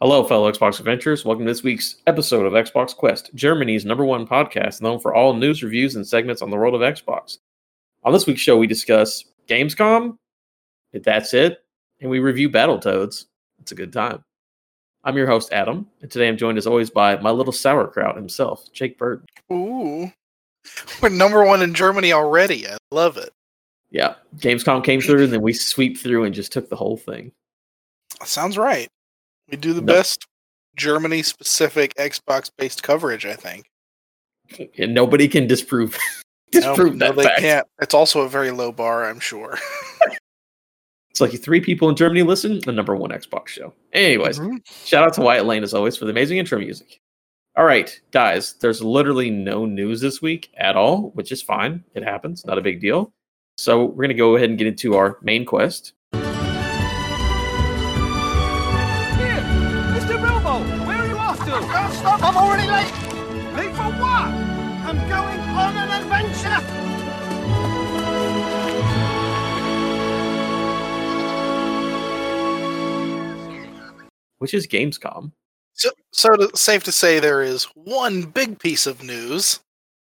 Hello, fellow Xbox adventurers. Welcome to this week's episode of Xbox Quest, Germany's number one podcast known for all news, reviews, and segments on the world of Xbox. On this week's show, we discuss Gamescom. That's it. And we review Battletoads. It's a good time. I'm your host, Adam, and today I'm joined as always by my little sauerkraut himself, Jake Bird. Ooh. We're number one in Germany already. I love it. Yeah, Gamescom came through, and then we sweep through and just took the whole thing. Sounds right. We do the Nope. best Germany specific Xbox based coverage, I think. And nobody can disprove disprove no, that they fact. can't. It's also a very low bar, I'm sure. It's like three people in Germany listen, the number one Xbox show. Anyways, Mhm. shout out to Wyatt Lane as always for the amazing intro music. All right, guys, there's literally no news this week at all, which is fine. It happens, not a big deal. So we're gonna go ahead and get into our main quest. Which is Gamescom. So, so to, safe to say there is one big piece of news,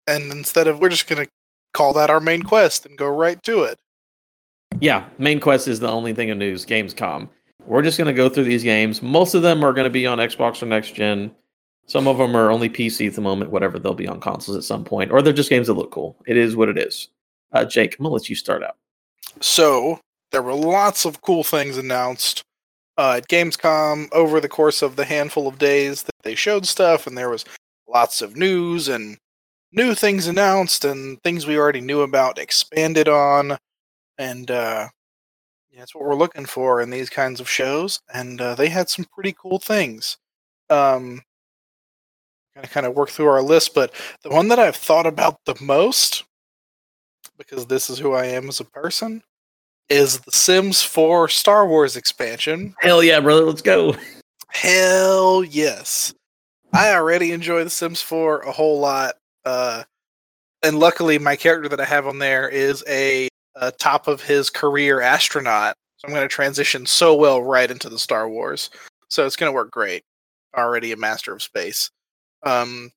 and instead of we're just going to call that our main quest and go right to it. Yeah, main quest is the only thing of news. Gamescom. We're just gonna go through these games. Most of them are gonna be on Xbox or next gen. Some of them are only PC at the moment. Whatever, they'll be on consoles at some point, or they're just games that look cool. It is what it is. Uh, Jake, I'm gonna let you start out. So there were lots of cool things announced uh, at Gamescom over the course of the handful of days that they showed stuff, and there was lots of news and new things announced and things we already knew about expanded on, and uh, yeah, that's what we're looking for in these kinds of shows. And uh, they had some pretty cool things. Um, gonna kind of work through our list, but the one that I've thought about the most, because this is who I am as a person, is the Sims 4 Star Wars expansion. Hell yeah, brother, let's go. Hell yes. I already enjoy The Sims 4 a whole lot. Uh, and luckily, my character that I have on there is a, a top of his career astronaut. So I'm going to transition so well right into the Star Wars. So it's going to work great. Already a master of space. Um,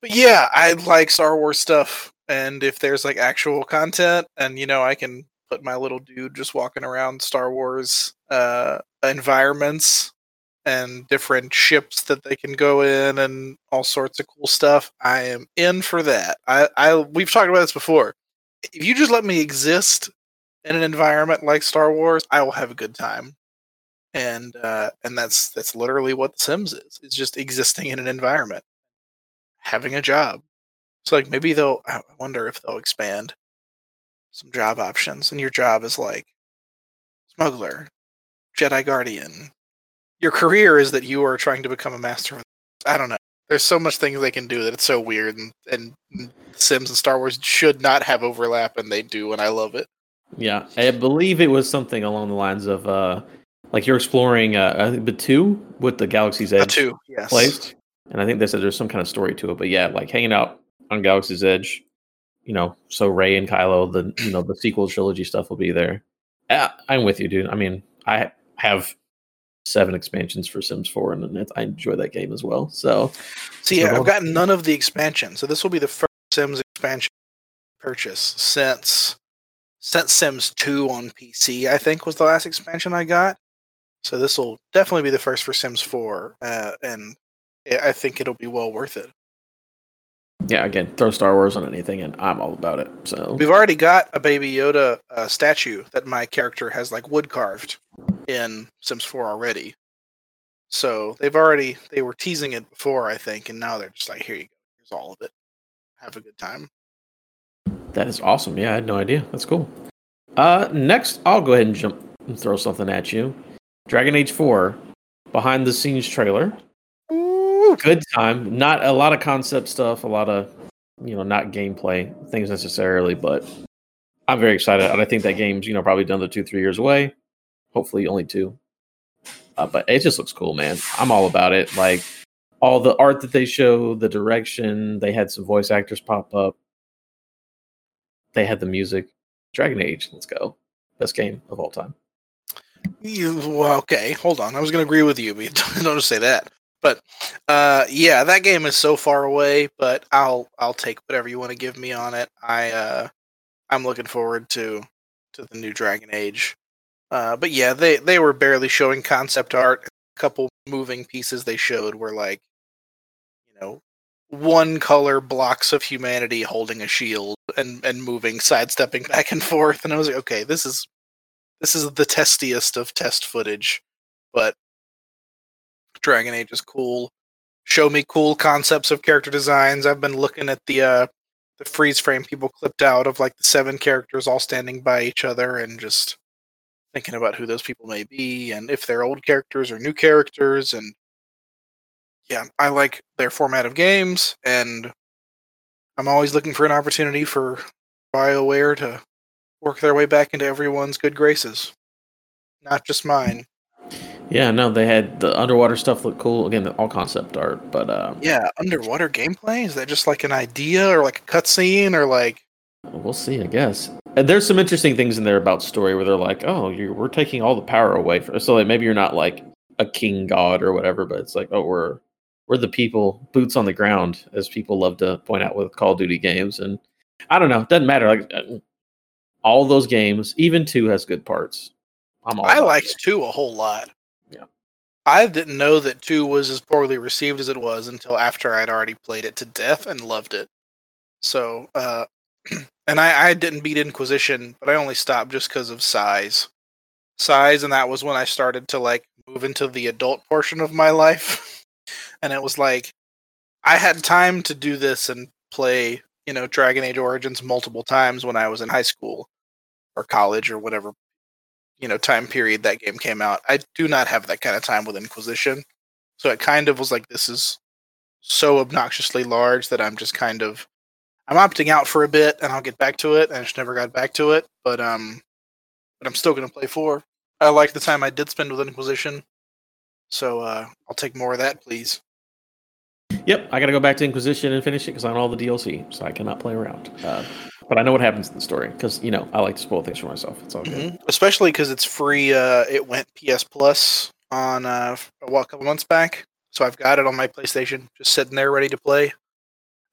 but yeah, I like Star Wars stuff. And if there's like actual content, and you know, I can my little dude just walking around Star Wars uh, environments and different ships that they can go in and all sorts of cool stuff. I am in for that. I, I we've talked about this before. If you just let me exist in an environment like Star Wars, I will have a good time. And uh, and that's that's literally what The Sims is. It's just existing in an environment, having a job. So like maybe they'll. I wonder if they'll expand some job options, and your job is like smuggler, Jedi Guardian. Your career is that you are trying to become a master. of I don't know. There's so much things they can do that it's so weird, and, and Sims and Star Wars should not have overlap, and they do, and I love it. Yeah, I believe it was something along the lines of uh, like you're exploring uh, I think Batuu with the Galaxy's Edge two, yes. place, and I think they said there's some kind of story to it. But yeah, like hanging out on Galaxy's Edge, you know, so Rey and Kylo, the you know the sequel trilogy stuff will be there. I'm with you, dude. I mean, I have seven expansions for Sims 4, and I enjoy that game as well. So See, yeah, I've gotten none of the expansion, so this will be the first Sims expansion purchase since since Sims 2 on PC. I think was the last expansion I got. So this will definitely be the first for Sims 4, uh, and I think it'll be well worth it. Yeah, again, throw Star Wars on anything, and I'm all about it. So We've already got a Baby Yoda uh, statue that my character has like wood carved in Sims 4 already. So they've already they were teasing it before, I think, and now they're just like, here you go, here's all of it. Have a good time. That is awesome. Yeah, I had no idea. That's cool. Uh, next, I'll go ahead and jump and throw something at you. Dragon Age 4 behind the scenes trailer. Good time. Not a lot of concept stuff, a lot of, you know, not gameplay things necessarily, but I'm very excited, and I think that game's you know probably done the two three years away. Hopefully, only two. Uh, but it just looks cool, man. I'm all about it. Like all the art that they show, the direction. They had some voice actors pop up. They had the music. Dragon Age, let's go. Best game of all time. You, well, okay, hold on. I was going to agree with you, but don't just say that. But uh, yeah, that game is so far away. But I'll I'll take whatever you want to give me on it. I uh, I'm looking forward to to the new Dragon Age. Uh, but yeah, they they were barely showing concept art. A couple moving pieces they showed were like, you know, one color blocks of humanity holding a shield and and moving, sidestepping back and forth. And I was like, okay, this is this is the testiest of test footage, but Dragon Age is cool. Show me cool concepts of character designs. I've been looking at the uh the freeze frame people clipped out of like the seven characters all standing by each other and just thinking about who those people may be and if they're old characters or new characters and yeah, I like their format of games and I'm always looking for an opportunity for BioWare to work their way back into everyone's good graces. Not just mine. Yeah, no, they had the underwater stuff look cool. Again, all concept art, but uh, Yeah, underwater gameplay? Is that just like an idea or like a cutscene or like we'll see. I guess and there's some interesting things in there about story where they're like, "Oh, we're taking all the power away from." So like maybe you're not like a king god or whatever, but it's like, oh, we're we're the people, boots on the ground, as people love to point out with Call of Duty games. And I don't know, it doesn't matter. Like uh, all those games, even two has good parts. I'm all I liked it. two a whole lot. I didn't know that two was as poorly received as it was until after I'd already played it to death and loved it. So, uh, and I, I didn't beat Inquisition, but I only stopped just because of size. Size, and that was when I started to like move into the adult portion of my life. and it was like, I had time to do this and play, you know, Dragon Age Origins multiple times when I was in high school or college or whatever you know time period that game came out. I do not have that kind of time with Inquisition, so it kind of was like this is so obnoxiously large that I'm just kind of I'm opting out for a bit and I'll get back to it. And I just never got back to it, but um, but I'm still gonna play four. I like the time I did spend with Inquisition, so uh, I'll take more of that, please. Yep, I got to go back to Inquisition and finish it because I know all the DLC, so I cannot play around. Uh, but I know what happens in the story because you know I like to spoil things for myself. It's all good. hmm Especially because it's free. Uh, it went PS Plus on uh, well, a couple months back, so I've got it on my PlayStation, just sitting there ready to play.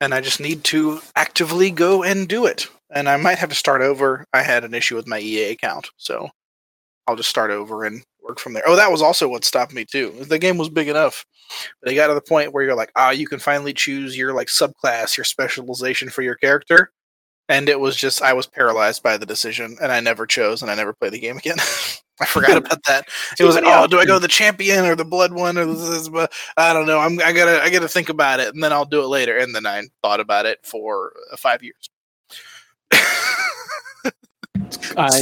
And I just need to actively go and do it. And I might have to start over. I had an issue with my EA account, so I'll just start over and work from there. Oh, that was also what stopped me too. The game was big enough. But they got to the point where you're like, ah, you can finally choose your like subclass, your specialization for your character. And it was just I was paralyzed by the decision, and I never chose, and I never played the game again. I forgot about that. It was like, oh, do I go the champion or the blood one or this? But I don't know. I'm I gotta I gotta think about it, and then I'll do it later. And then I thought about it for uh, five years. I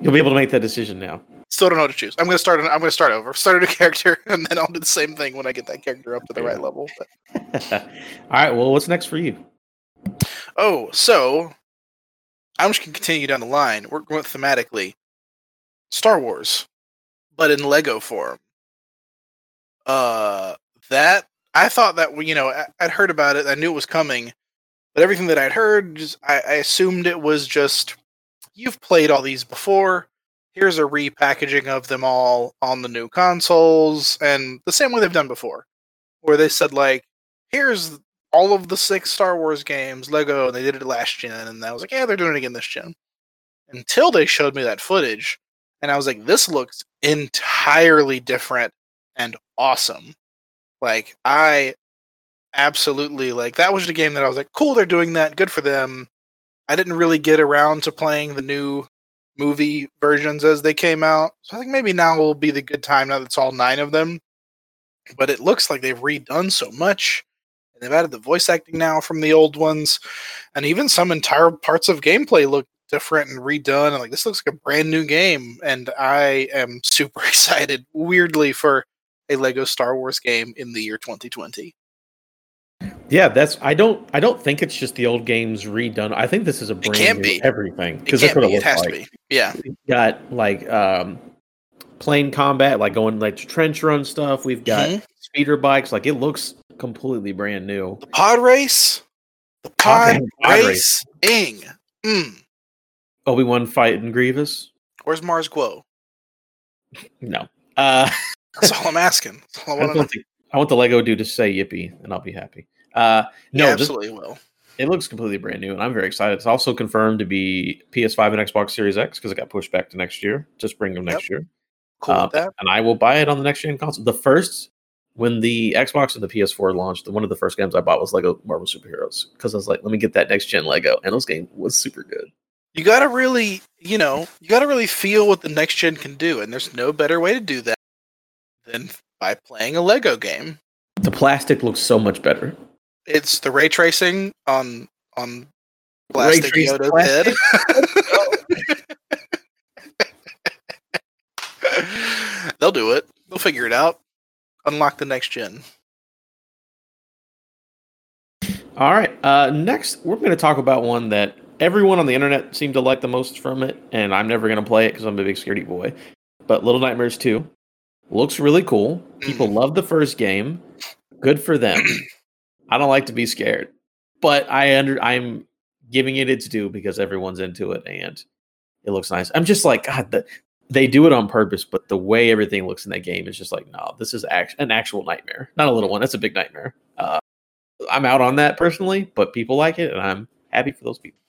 you'll be able to make that decision now. Still don't know what to choose. I'm gonna start. I'm gonna start over. Start a new character, and then I'll do the same thing when I get that character up to the right level. All right. Well, what's next for you? oh, so I'm just gonna continue down the line. We're going thematically. Star Wars, but in Lego form. Uh, that I thought that you know I'd heard about it. I knew it was coming, but everything that I'd heard, just, I, I assumed it was just you've played all these before. Here's a repackaging of them all on the new consoles, and the same way they've done before, where they said like, here's all of the six Star Wars games, Lego, and they did it last gen, and I was like, yeah, they're doing it again this gen. Until they showed me that footage, and I was like, this looks entirely different and awesome. Like I absolutely like that was the game that I was like, cool, they're doing that, good for them. I didn't really get around to playing the new movie versions as they came out. So I think maybe now will be the good time now that it's all nine of them. But it looks like they've redone so much. And they've added the voice acting now from the old ones. And even some entire parts of gameplay look different and redone. And like this looks like a brand new game. And I am super excited, weirdly, for a Lego Star Wars game in the year 2020. Yeah, that's I don't I don't think it's just the old games redone. I think this is a brand can't new be. everything because that's what be. it It looks has like. to be. Yeah. We've got like um plane combat, like going like trench run stuff. We've got Mhm. speeder bikes. Like it looks completely brand new. The pod race. The pod, pod race. Ing. Mm. Obi Wan fighting Grievous. Where's Mars Glow? No. Uh, That's all I'm asking. That's all I I, want to know. want the, I want the Lego dude to say yippee, and I'll be happy. Uh, no, yeah, this- absolutely will. it looks completely brand new, and I'm very excited. It's also confirmed to be PS5 and Xbox Series X because it got pushed back to next year, to spring of next year. Cool Um, that. and I will buy it on the next gen console. The first, when the Xbox and the PS4 launched, one of the first games I bought was Lego Marvel Superheroes because I was like, let me get that next gen Lego, and this game was super good. You got to really, you know, you got to really feel what the next gen can do, and there's no better way to do that than by playing a Lego game. The plastic looks so much better. It's the ray tracing on on plastic Yoda's plastic? head. They'll do it. They'll figure it out. Unlock the next gen. All right. Uh, next, we're going to talk about one that everyone on the internet seemed to like the most from it, and I'm never going to play it because I'm a big scaredy boy. But Little Nightmares 2 looks really cool. People love the first game. Good for them. I don't like to be scared, but I under I'm giving it its due because everyone's into it and it looks nice. I'm just like God. The, they do it on purpose, but the way everything looks in that game is just like, no, this is act- an actual nightmare, not a little one. That's a big nightmare. Uh, I'm out on that personally, but people like it, and I'm happy for those people.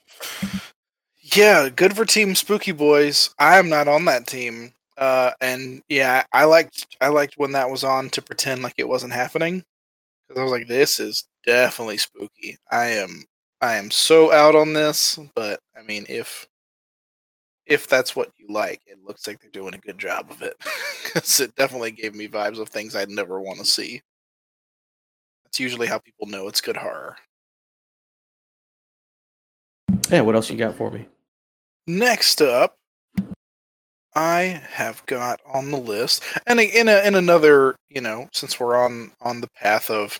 Yeah, good for Team Spooky Boys. I'm not on that team. Uh, and yeah, I liked I liked when that was on to pretend like it wasn't happening because I was like, this is definitely spooky. I am I am so out on this, but I mean, if if that's what you like, it looks like they're doing a good job of it because it definitely gave me vibes of things I'd never want to see. That's usually how people know it's good horror. Yeah, what else you got for me? Next up, I have got on the list, and in a, in another, you know, since we're on on the path of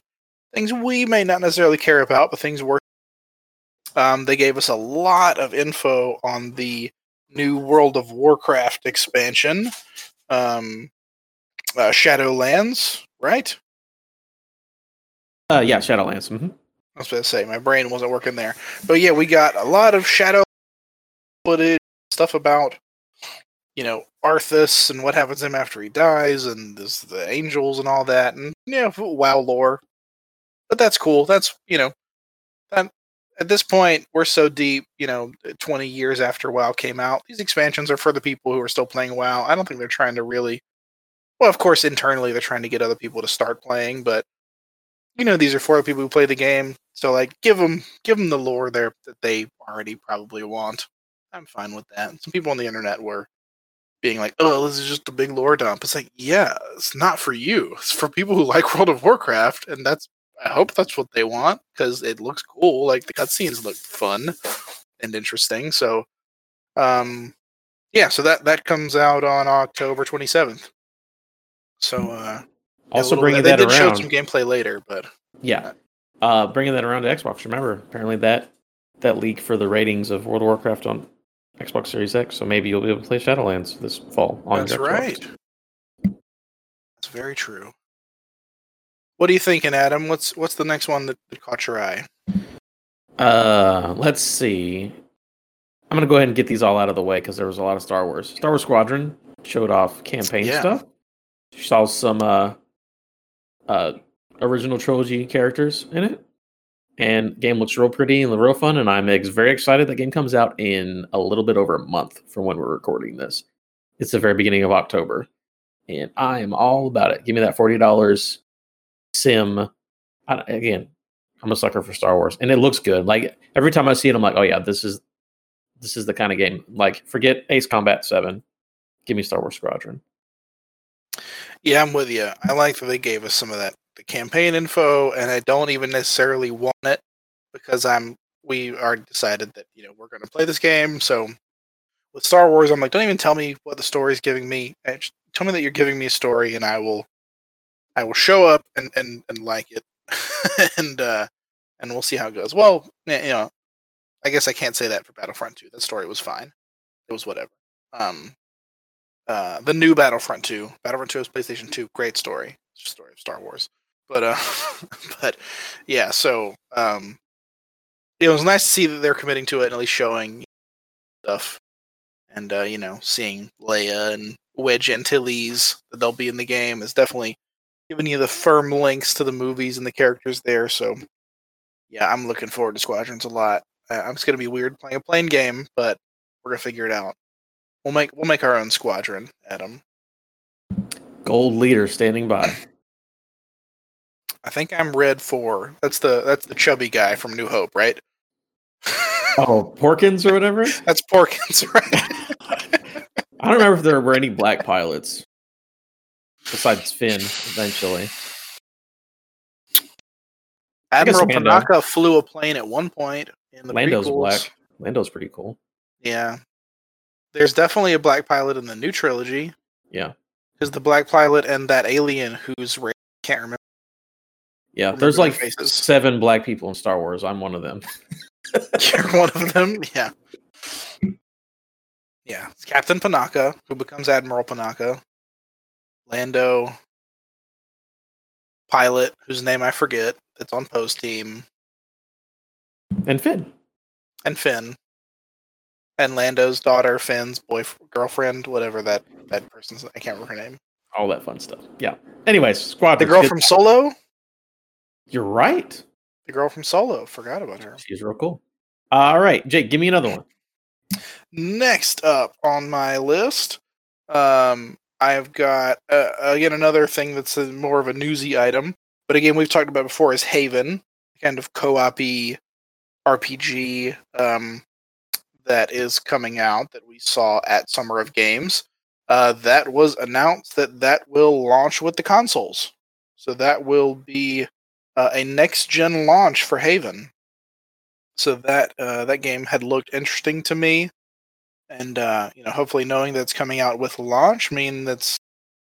things we may not necessarily care about, but things worth. Um, they gave us a lot of info on the new World of Warcraft expansion, um, uh, Shadowlands, right? Uh, yeah, Shadowlands. hmm I was going to say my brain wasn't working there, but yeah, we got a lot of shadow footage, stuff about you know Arthas and what happens to him after he dies, and this, the angels and all that, and yeah, WoW lore. But that's cool. That's you know, that, at this point we're so deep. You know, twenty years after WoW came out, these expansions are for the people who are still playing WoW. I don't think they're trying to really. Well, of course, internally they're trying to get other people to start playing, but you know these are for the people who play the game. So like, give them give them the lore there that they already probably want. I'm fine with that. Some people on the internet were being like, "Oh, this is just a big lore dump." It's like, yeah, it's not for you. It's for people who like World of Warcraft, and that's I hope that's what they want because it looks cool. Like the cutscenes look fun and interesting. So, um, yeah. So that that comes out on October 27th. So, uh, Also little bringing bit- that they did show some gameplay later, but Yeah, uh, bringing that around to Xbox. Remember, apparently that that leak for the ratings of World of Warcraft on Xbox Series X. So maybe you'll be able to play Shadowlands this fall. On Xbox. That's right. That's very true. What are you thinking, Adam? What's what's the next one that, that caught your eye? Uh, let's see. I'm gonna go ahead and get these all out of the way because there was a lot of Star Wars. Star Wars Squadron showed off campaign Yeah. stuff. Saw some uh, uh, original trilogy characters in it, and game looks real pretty and real fun. And I'm very excited. That game comes out in a little bit over a month from when we're recording this. It's the very beginning of October, and I am all about it. Give me that forty dollars sim. I, again, I'm a sucker for Star Wars, and it looks good. Like every time I see it, I'm like, oh yeah, this is this is the kind of game. Like forget Ace Combat Seven, give me Star Wars Squadron. Yeah, I'm with you. I like that they gave us some of that the campaign info, and I don't even necessarily want it because I'm we already decided that you know we're going to play this game. So with Star Wars, I'm like, don't even tell me what the story is giving me. Tell me that you're giving me a story, and I will I will show up and and and like it. and uh and we'll see how it goes. Well, you know, I guess I can't say that for Battlefront 2. That story was fine. It was whatever. Um, uh, the new Battlefront 2, Battlefront 2 is PlayStation 2. Great story. Story of Star Wars. But uh, but yeah. So um, it was nice to see that they're committing to it and at least showing stuff, and uh, you know, seeing Leia and Wedge Antilles that they'll be in the game is definitely giving you the firm links to the movies and the characters there. So yeah, I'm looking forward to Squadrons a lot. Uh, it's gonna be weird playing a plane game, but we're gonna figure it out. We'll make we'll make our own squadron, Adam. Gold leader standing by. I think I'm red four. That's the that's the chubby guy from New Hope, right? Oh, Porkins or whatever. That's Porkins, right? I don't remember if there were any black pilots besides Finn. Eventually, Admiral Panaka flew a plane at one point in the Lando's prequels. black. Lando's pretty cool. Yeah, there's definitely a black pilot in the new trilogy. Yeah, Is the black pilot and that alien whose race I can't remember. Yeah. Remember There's like faces. seven black people in Star Wars. I'm one of them. You're one of them. Yeah. Yeah, it's Captain Panaka, who becomes Admiral Panaka. Lando, pilot, whose name I forget, that's on post team, And Finn. and Finn, and Lando's daughter, Finn's boyfriend, girlfriend, whatever that that person's. I can't remember her name. All that fun stuff. Yeah. Anyways, squad. The girl from Solo. You're right. The girl from Solo. Forgot about her. She's real cool. All right, Jake, give me another one. Next up on my list, um, I've got uh, again another thing that's a, more of a newsy item, but again we've talked about before is Haven, kind of co-op-y RPG um, that is coming out that we saw at Summer of Games. Uh, that was announced that that will launch with the consoles, so that will be uh, a next-gen launch for Haven. So that uh, that game had looked interesting to me and uh, you know, hopefully knowing that it's coming out with launch mean that's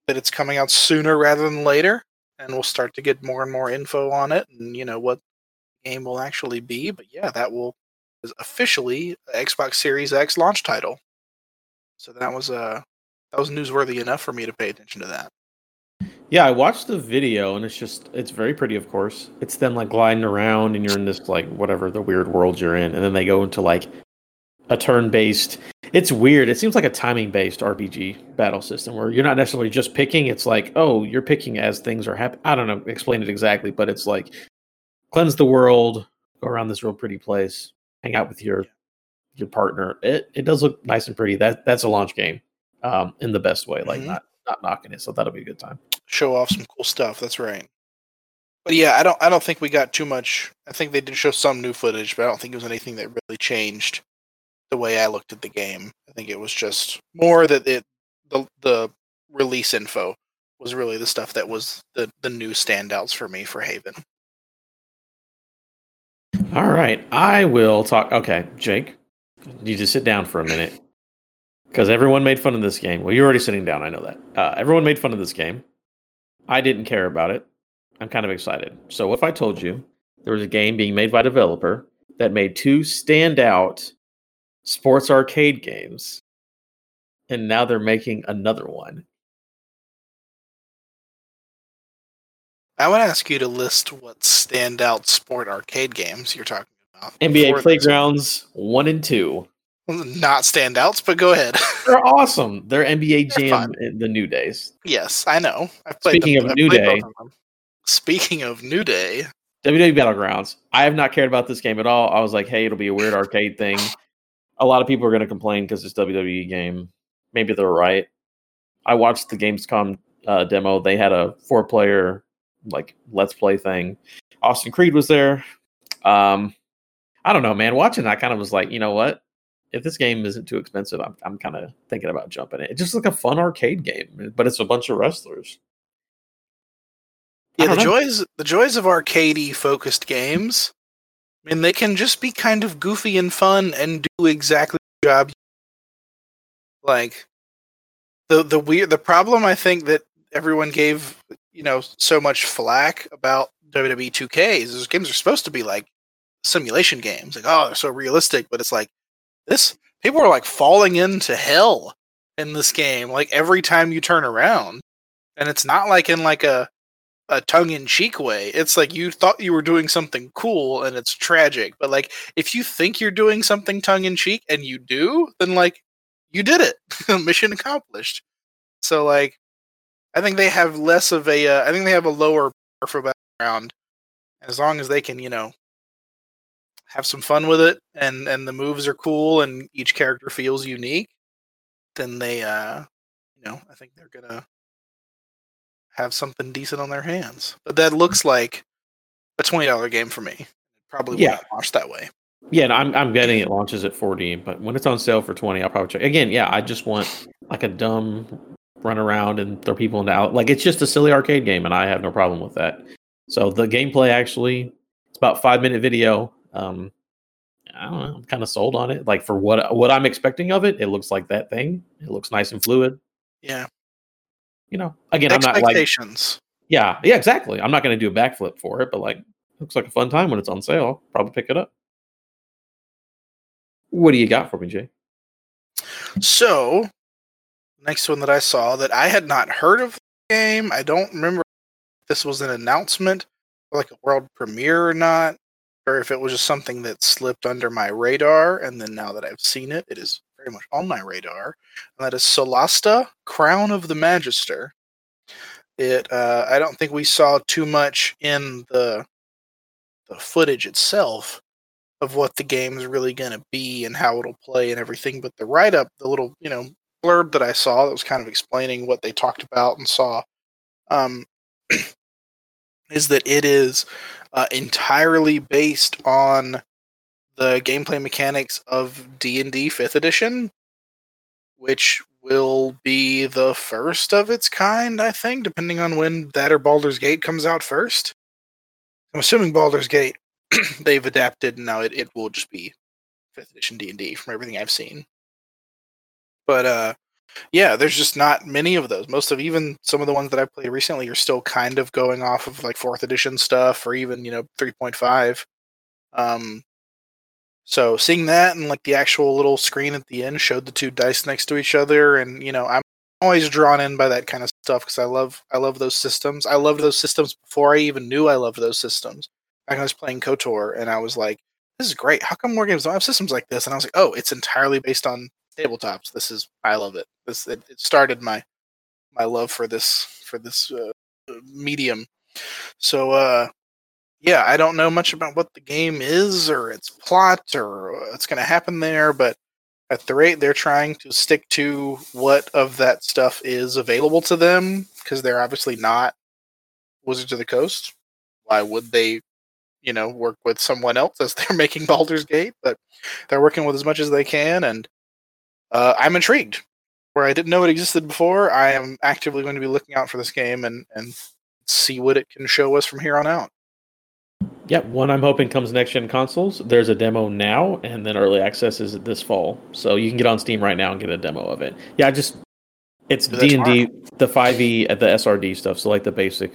that it's coming out sooner rather than later, and we'll start to get more and more info on it, and you know what game will actually be. But yeah, that will is officially Xbox Series X launch title. So that was uh that was newsworthy enough for me to pay attention to that. Yeah, I watched the video and it's just it's very pretty, of course. It's them like gliding around and you're in this like whatever the weird world you're in, and then they go into like a turn-based. It's weird. It seems like a timing-based RPG battle system where you're not necessarily just picking. It's like, oh, you're picking as things are happening. I don't know, explain it exactly, but it's like cleanse the world, go around this real pretty place, hang out with your your partner. It it does look nice and pretty. That that's a launch game, um, in the best way. Like Mhm. not not knocking it. So that'll be a good time. Show off some cool stuff. That's right. But yeah, I don't I don't think we got too much. I think they did show some new footage, but I don't think it was anything that really changed the way I looked at the game. I think it was just more that it the the release info was really the stuff that was the the new standouts for me for Haven. All right, I will talk. Okay, Jake, you just sit down for a minute because everyone made fun of this game. Well, you're already sitting down. I know that. Uh, everyone made fun of this game. I didn't care about it. I'm kind of excited. So, what if I told you there was a game being made by a developer that made two standout sports arcade games, and now they're making another one? I would ask you to list what standout sport arcade games you're talking about. NBA Playgrounds one and two. Not standouts, but go ahead. They're awesome. They're NBA They're Jam in the new days. yes, I know. I've played Speaking them- of I've New Day- of. Speaking of New Day, WWE Battlegrounds. I have not cared about this game at all. I was like, hey, it'll be a weird arcade thing. A lot of people are going to complain because it's WWE game. Maybe they're right. I watched the Gamescom uh, demo. They had a four player like let's play thing. Austin Creed was there. Um, I don't know, man. Watching, I kind of was like, you know what? If this game isn't too expensive, I'm I'm kind of thinking about jumping it. It's just like a fun arcade game, but it's a bunch of wrestlers. Yeah, the know. joys the joys of arcadey focused games. I mean, they can just be kind of goofy and fun and do exactly the job. Like the the weird the problem I think that everyone gave you know so much flack about WWE 2K is those games are supposed to be like simulation games. Like, oh, they're so realistic, but it's like this. People are like falling into hell in this game. Like every time you turn around, and it's not like in like a a tongue in cheek way. It's like you thought you were doing something cool and it's tragic. But like if you think you're doing something tongue in cheek and you do, then like you did it. Mission accomplished. So like I think they have less of a uh, I think they have a lower for background. As long as they can, you know, have some fun with it and and the moves are cool and each character feels unique, then they uh you know, I think they're gonna have something decent on their hands. But that looks like a twenty dollar game for me. Probably Yeah. wouldn't launch that way. Yeah, and I'm I'm getting it launches at 40, but when it's on sale for 20, I'll probably check. Again, yeah, I just want like a dumb run around and throw people into out. Like it's just a silly arcade game, and I have no problem with that. So the gameplay actually, it's about five minute video. Um, I don't know, I'm kind of sold on it. Like for what what I'm expecting of it, it looks like that thing. It looks nice and fluid. Yeah. You know, again, I'm not like Expectations. yeah, yeah, exactly. I'm not going to do a backflip for it, but like, looks like a fun time when it's on sale. I'll probably pick it up. What do you got for me, Jay? So, next one that I saw that I had not heard of the game. I don't remember if this was an announcement, or like a world premiere or not, or if it was just something that slipped under my radar. And then now that I've seen it, it is very much on my radar. And that is Solasta, Crown of the Magister. It. Uh, I don't think we saw too much in the the footage itself of what the game is really going to be and how it'll play and everything. But the write up, the little you know blurb that I saw that was kind of explaining what they talked about and saw, um, is that it is uh, entirely based on the gameplay mechanics of D and D Fifth Edition, which will be the first of its kind, I think, depending on when that or Baldur's Gate comes out first. I'm assuming Baldur's Gate they've adapted and now it, it will just be fifth edition D and D from everything I've seen. But uh yeah, there's just not many of those. Most of even some of the ones that I've played recently are still kind of going off of like fourth edition stuff or even, you know, three point five. Um so seeing that and like the actual little screen at the end showed the two dice next to each other and you know, I'm always drawn in by that kind of stuff because I love I love those systems. I loved those systems before I even knew I loved those systems. Back I was playing KOTOR and I was like, this is great. How come more games don't have systems like this? And I was like, oh, it's entirely based on tabletops. This is I love it. This it, it started my my love for this for this uh, medium. So uh yeah, I don't know much about what the game is or its plot or what's going to happen there, but at the rate they're trying to stick to what of that stuff is available to them because they're obviously not Wizards of the Coast. Why would they, you know, work with someone else as they're making Baldur's Gate? But they're working with as much as they can, and uh, I'm intrigued. Where I didn't know it existed before, I am actively going to be looking out for this game and and see what it can show us from here on out. Yeah, one I'm hoping comes next gen consoles. There's a demo now, and then early access is this fall, so you can get on Steam right now and get a demo of it. Yeah, I just it's D and D, the five E, at the SRD stuff. So like the basic,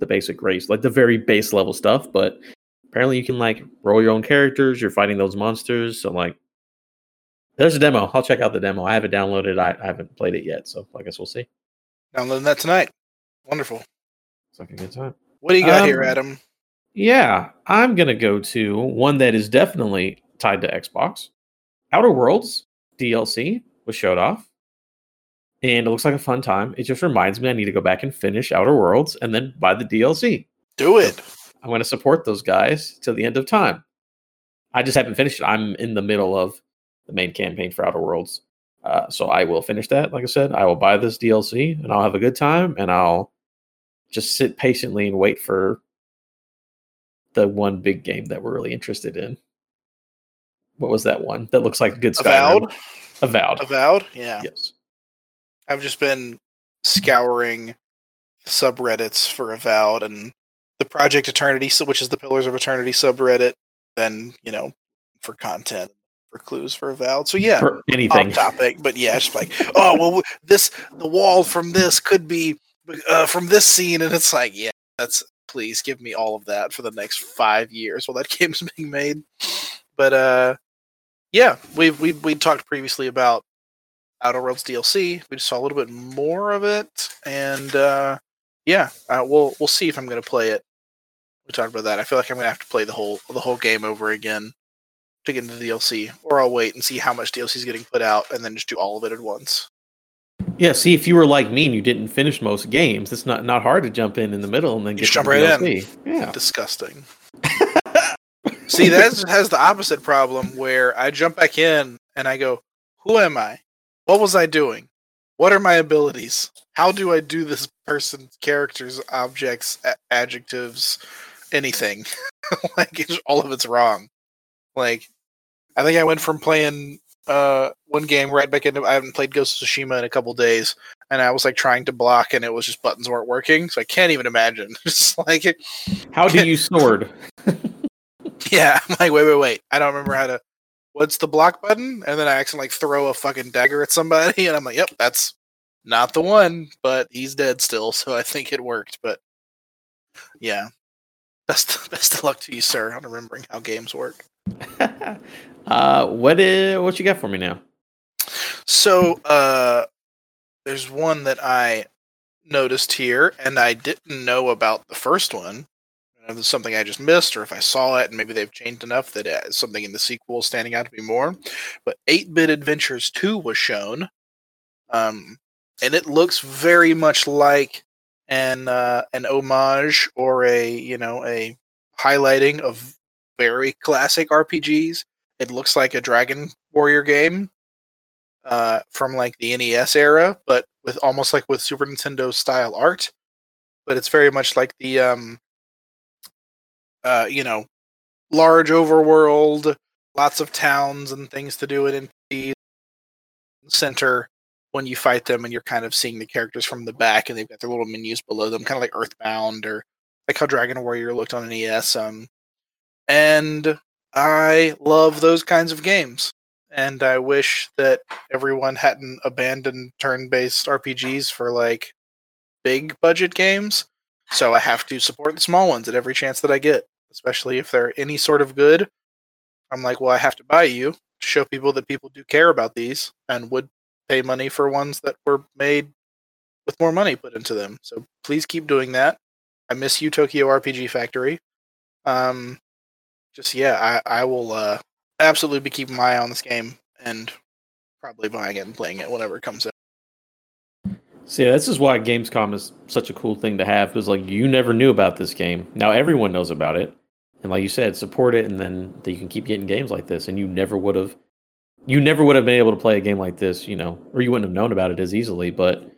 the basic race, like the very base level stuff. But apparently, you can like roll your own characters. You're fighting those monsters. So like, there's a demo. I'll check out the demo. I haven't downloaded. I, I haven't played it yet, so I guess we'll see. Downloading that tonight. Wonderful. It's like a good time. What do you got here, Um, Adam? Yeah, I'm gonna go to one that is definitely tied to Xbox. Outer Worlds DLC was showed off, and it looks like a fun time. It just reminds me I need to go back and finish Outer Worlds and then buy the DLC. Do it. I'm going to support those guys till the end of time. I just haven't finished it. I'm in the middle of the main campaign for Outer Worlds, uh, so I will finish that. Like I said, I will buy this DLC and I'll have a good time, and I'll just sit patiently and wait for the one big game that we're really interested in. What was that one? That looks like a good Skyrim. Avowed. Avowed. Avowed. Yeah. Yes. I've just been scouring subreddits for Avowed and the Project Eternity, which is the Pillars of Eternity subreddit. Then you know, for content, for clues for Avowed. So yeah, For off anything. topic, but yeah, it's like, oh well, this the wall from this could be uh, from this scene, and it's like, yeah, that's please give me all of that for the next five years while that game's being made. But uh, yeah, we've we we talked previously about Outer Worlds DLC. We just saw a little bit more of it, and uh, yeah, uh, we'll we'll see if I'm going to play it. We talked about that. I feel like I'm going to have to play the whole the whole game over again to get into the DLC, or I'll wait and see how much DLC is getting put out, and then just do all of it at once. Yeah, see, if you were like me and you didn't finish most games, it's not not hard to jump in in the middle and then get Just jump the right DLC. Yeah, Disgusting. See, that has the opposite problem where I jump back in and I go, "Who am I? What was I doing? What are my abilities? How do I do this person's characters, objects, a- adjectives, anything? like it's, all of it's wrong. Like, I think I went from playing uh one game right back into I haven't played Ghost of Tsushima in a couple days, and I was like trying to block, and it was just buttons weren't working. So I can't even imagine. Just like it, how do you sword? Yeah, I'm like, wait, wait, wait. I don't remember how to. What's the block button? And then I accidentally like throw a fucking dagger at somebody, and I'm like, yep, that's not the one, but he's dead still, so I think it worked. But yeah, best best of luck to you, sir, on remembering how games work. uh, what is what you got for me now? So, uh, there's one that I noticed here, and I didn't know about the first one. I if it's something I just missed, or if I saw it, and maybe they've changed enough that uh, something in the sequel is standing out to be more. But 8 Bit Adventures 2 was shown, um, and it looks very much like an uh, an homage or a you know a highlighting of very classic RPGs. It looks like a Dragon Warrior game uh, from like the NES era, but with almost like with Super Nintendo style art. But it's very much like the um, uh, you know, large overworld, lots of towns and things to do in the center when you fight them, and you're kind of seeing the characters from the back, and they've got their little menus below them, kind of like Earthbound or like how Dragon Warrior looked on NES. Um, and I love those kinds of games and I wish that everyone hadn't abandoned turn-based RPGs for like big budget games. So I have to support the small ones at every chance that I get, especially if they're any sort of good. I'm like, well, I have to buy you to show people that people do care about these and would pay money for ones that were made with more money put into them. So please keep doing that. I miss you, Tokyo RPG Factory. Um, just yeah, I I will uh absolutely be keeping my eye on this game and probably buying it and playing it whenever it comes out. See, this is why Gamescom is such a cool thing to have. Because like you never knew about this game. Now everyone knows about it, and like you said, support it, and then you can keep getting games like this. And you never would have, you never would have been able to play a game like this, you know, or you wouldn't have known about it as easily. But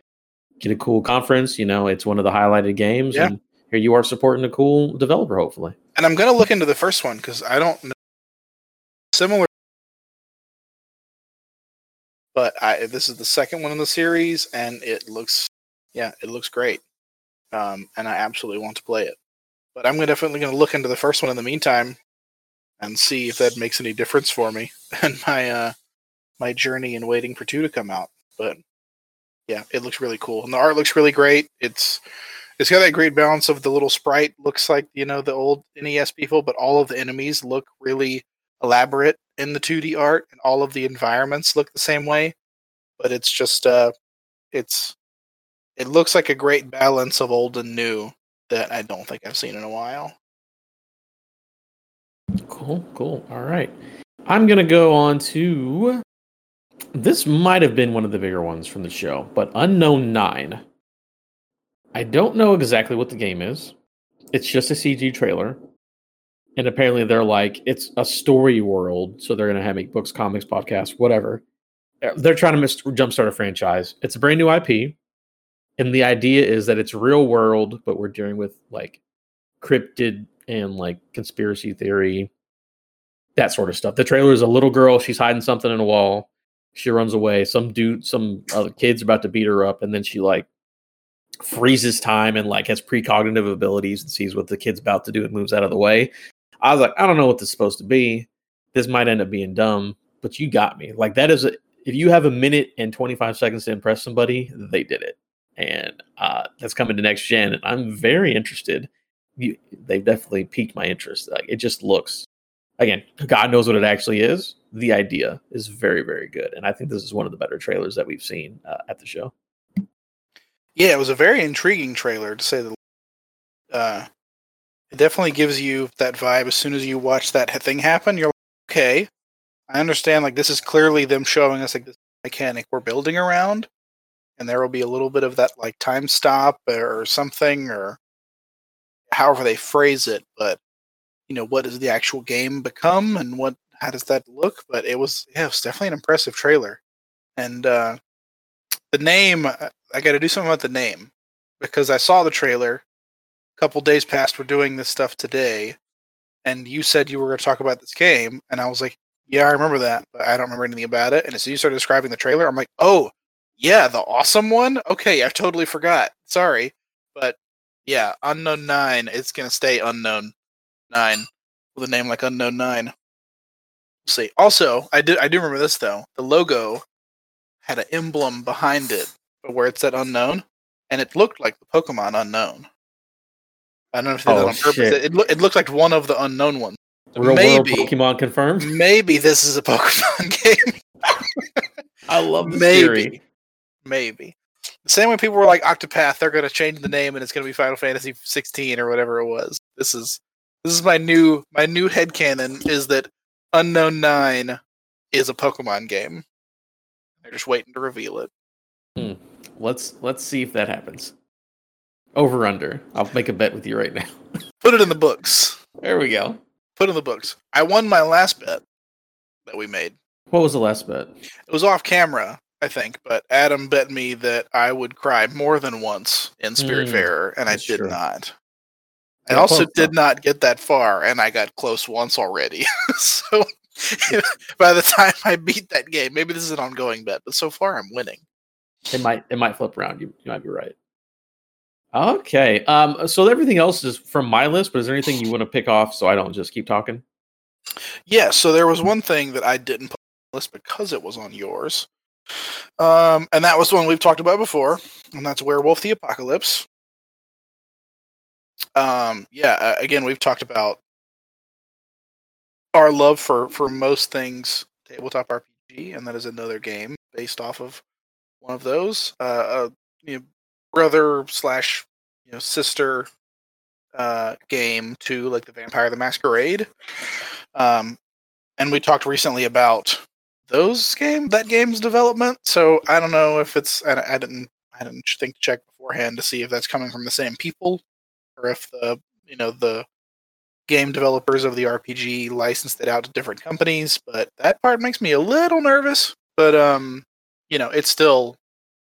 get a cool conference, you know, it's one of the highlighted games, Yeah. and here you are supporting a cool developer, hopefully. And I'm gonna look into the first one because I don't know similar, but I this is the second one in the series, and it looks yeah, it looks great. Um, and I absolutely want to play it. But I'm definitely gonna look into the first one in the meantime and see if that makes any difference for me and my uh my journey in waiting for two to come out. But yeah, it looks really cool, and the art looks really great. It's it's got that great balance of the little sprite looks like you know the old NES people, but all of the enemies look really elaborate in the 2D art, and all of the environments look the same way. But it's just uh, it's it looks like a great balance of old and new that I don't think I've seen in a while. Cool, cool. All right. I'm to go on to. This might have been one of the bigger ones from the show, but Unknown 9. I don't know exactly what the game is. It's just a CG trailer. And apparently they're like, it's a story world. So they're going to have make books, comics, podcasts, whatever. Uh, They're trying to mis- jumpstart a franchise. It's a brand new IP. And the idea is that it's real world, but we're dealing with like cryptid and like conspiracy theory, that sort of stuff. The trailer is a little girl, she's hiding something in a wall. She runs away. Some dude, some other kid's are about to beat her up, and then she like freezes time and like has precognitive abilities and sees what the kid's about to do and moves out of the way. I was like, I don't know what this is supposed to be. This might end up being dumb, but you got me. Like that is a if you have a minute and 25 seconds to impress somebody, they did it. And uh, that's coming to next gen. And I'm very interested you, they've definitely piqued my interest. Like it just looks, again, God knows what it actually is. The idea is very, very good, and I think this is one of the better trailers that we've seen uh, at the show. Yeah, it was a very intriguing trailer to say the. Uh, it definitely gives you that vibe. As soon as you watch that thing happen, you're like, okay, I understand. Like this is clearly them showing us like this mechanic we're building around, and there will be a little bit of that like time stop or something or however they phrase it. But you know, what does the actual game become, and what how does that look? But it was yeah, it was definitely an impressive trailer, and uh, the name I got to do something about the name because I saw the trailer. A couple days past, we're doing this stuff today, and you said you were going to talk about this game, and I was like, yeah, I remember that, but I don't remember anything about it. And as you started describing the trailer, I'm like, oh, yeah, the awesome one. Okay, I totally forgot. Sorry, but yeah, Unknown Nine. It's gonna stay Unknown Nine with a name like Unknown Nine. We'll see. Also, I did I do remember this though. The logo had an emblem behind it, but where it said Unknown, and it looked like the Pokemon Unown. I don't know if they did Oh, that on purpose. shit. It, it, loo- it looked like one of the unknown ones. Real Maybe. world Pokemon confirmed. Maybe this is a Pokemon game. I love the Maybe. theory. Maybe. The same way people were like Octopath, they're gonna change the name and it's gonna be Final Fantasy 16 or whatever it was. This is this is my new my new head headcanon is that Unknown Nine is a Pokemon game. They're just waiting to reveal it. Hmm. Let's let's see if that happens. Over under. I'll make a bet with you right now. Put it in the books. There we go. Put it in the books. I won my last bet that we made. What was the last bet? It was off camera, I think, but Adam bet me that I would cry more than once in Spiritfarer, hmm, and I did true. not. I Yeah, also did not get that far, and I got close once already. so by the time I beat that game, maybe this is an ongoing bet, but so far I'm winning. It might it might flip around. You, you might be right. Okay. Um. So everything else is from my list, but is there anything you want to pick off so I don't just keep talking? Yeah, so there was one thing that I didn't put on the list because it was on yours. Um, and that was the one we've talked about before, and that's Werewolf the Apocalypse. Um, yeah, again, we've talked about our love for for most things tabletop RPG, and that is another game based off of one of those. Uh, uh you know, brother slash you know sister uh game to like the Vampire the Masquerade. Um, and we talked recently about those game that game's development. So I don't know if it's I, I didn't I didn't think to check beforehand to see if that's coming from the same people or if the you know the game developers of the RPG licensed it out to different companies. But that part makes me a little nervous. But um, you know, it's still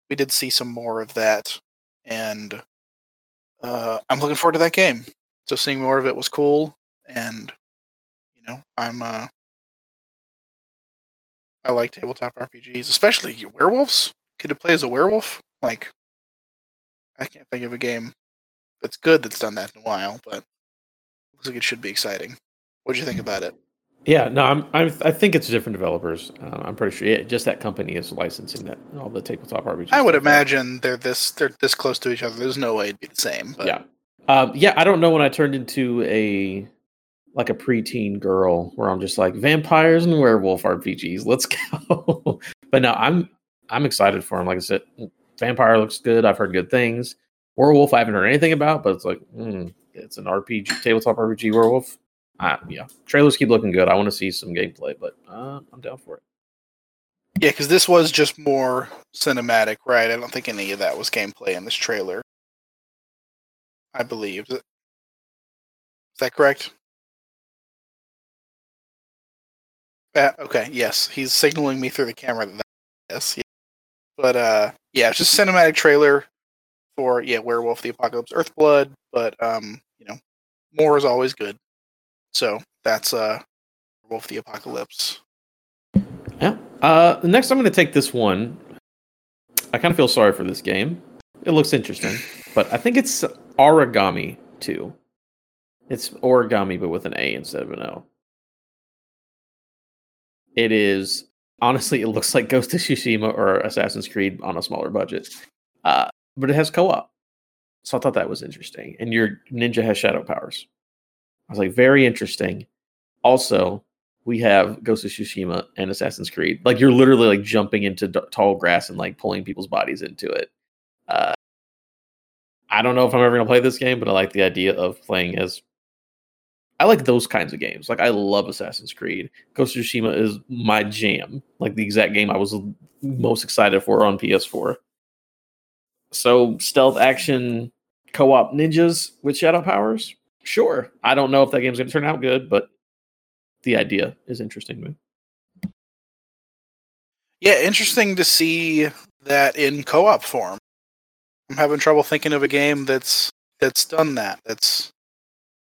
we did see some more of that, and uh, I'm looking forward to that game. So seeing more of it was cool, and you know, I'm uh, I like tabletop RPGs, especially werewolves. Could to play as a werewolf? Like, I can't think of a game that's good that's done that in a while, but looks like it should be exciting. What do you think about it? Yeah. No. I'm. I'm I think it's different developers. Uh, I'm pretty sure. Yeah, just that company is licensing that all the tabletop RPGs. I would imagine they're this they're this close to each other. There's no way it'd be the same. But Yeah. Um, yeah, I don't know when I turned into a like a preteen girl where I'm just like vampires and werewolf RPGs. Let's go. but no, I'm I'm excited for them. Like I said, vampire looks good. I've heard good things. Werewolf, I haven't heard anything about, but it's like mm, it's an RPG tabletop RPG werewolf. Uh, yeah, trailers keep looking good. I want to see some gameplay, but uh, I'm down for it. yeah, because this was just more cinematic, right? I don't think any of that was gameplay in this trailer. I believe. Is that correct? Uh, okay, yes. He's signaling me through the camera that yes. Yeah. But uh yeah, it's just a cinematic trailer for yeah, Werewolf the Apocalypse Earthblood, but um, you know, more is always good. So that's uh Werewolf the Apocalypse. Yeah. Uh, next, I'm going to take this one. I kind of feel sorry for this game. It looks interesting, but I think it's Aragami 2. It's origami, but with an A instead of an O. It is honestly, it looks like Ghost of Tsushima or Assassin's Creed on a smaller budget, uh, but it has co-op. So I thought that was interesting. And your ninja has shadow powers. I was like, very interesting. Also, we have Ghost of Tsushima and Assassin's Creed. Like you're literally like jumping into d- tall grass and like pulling people's bodies into it. Uh, I don't know if I'm ever gonna play this game, but I like the idea of playing as. I like those kinds of games. Like I love Assassin's Creed. Ghost of Tsushima is my jam. Like the exact game I was most excited for on PS4. So stealth action co-op ninjas with shadow powers. Sure, I don't know if that game's gonna turn out good, but the idea is interesting to me. Yeah, interesting to see that in co-op form. I'm having trouble thinking of a game that's that's done that. That's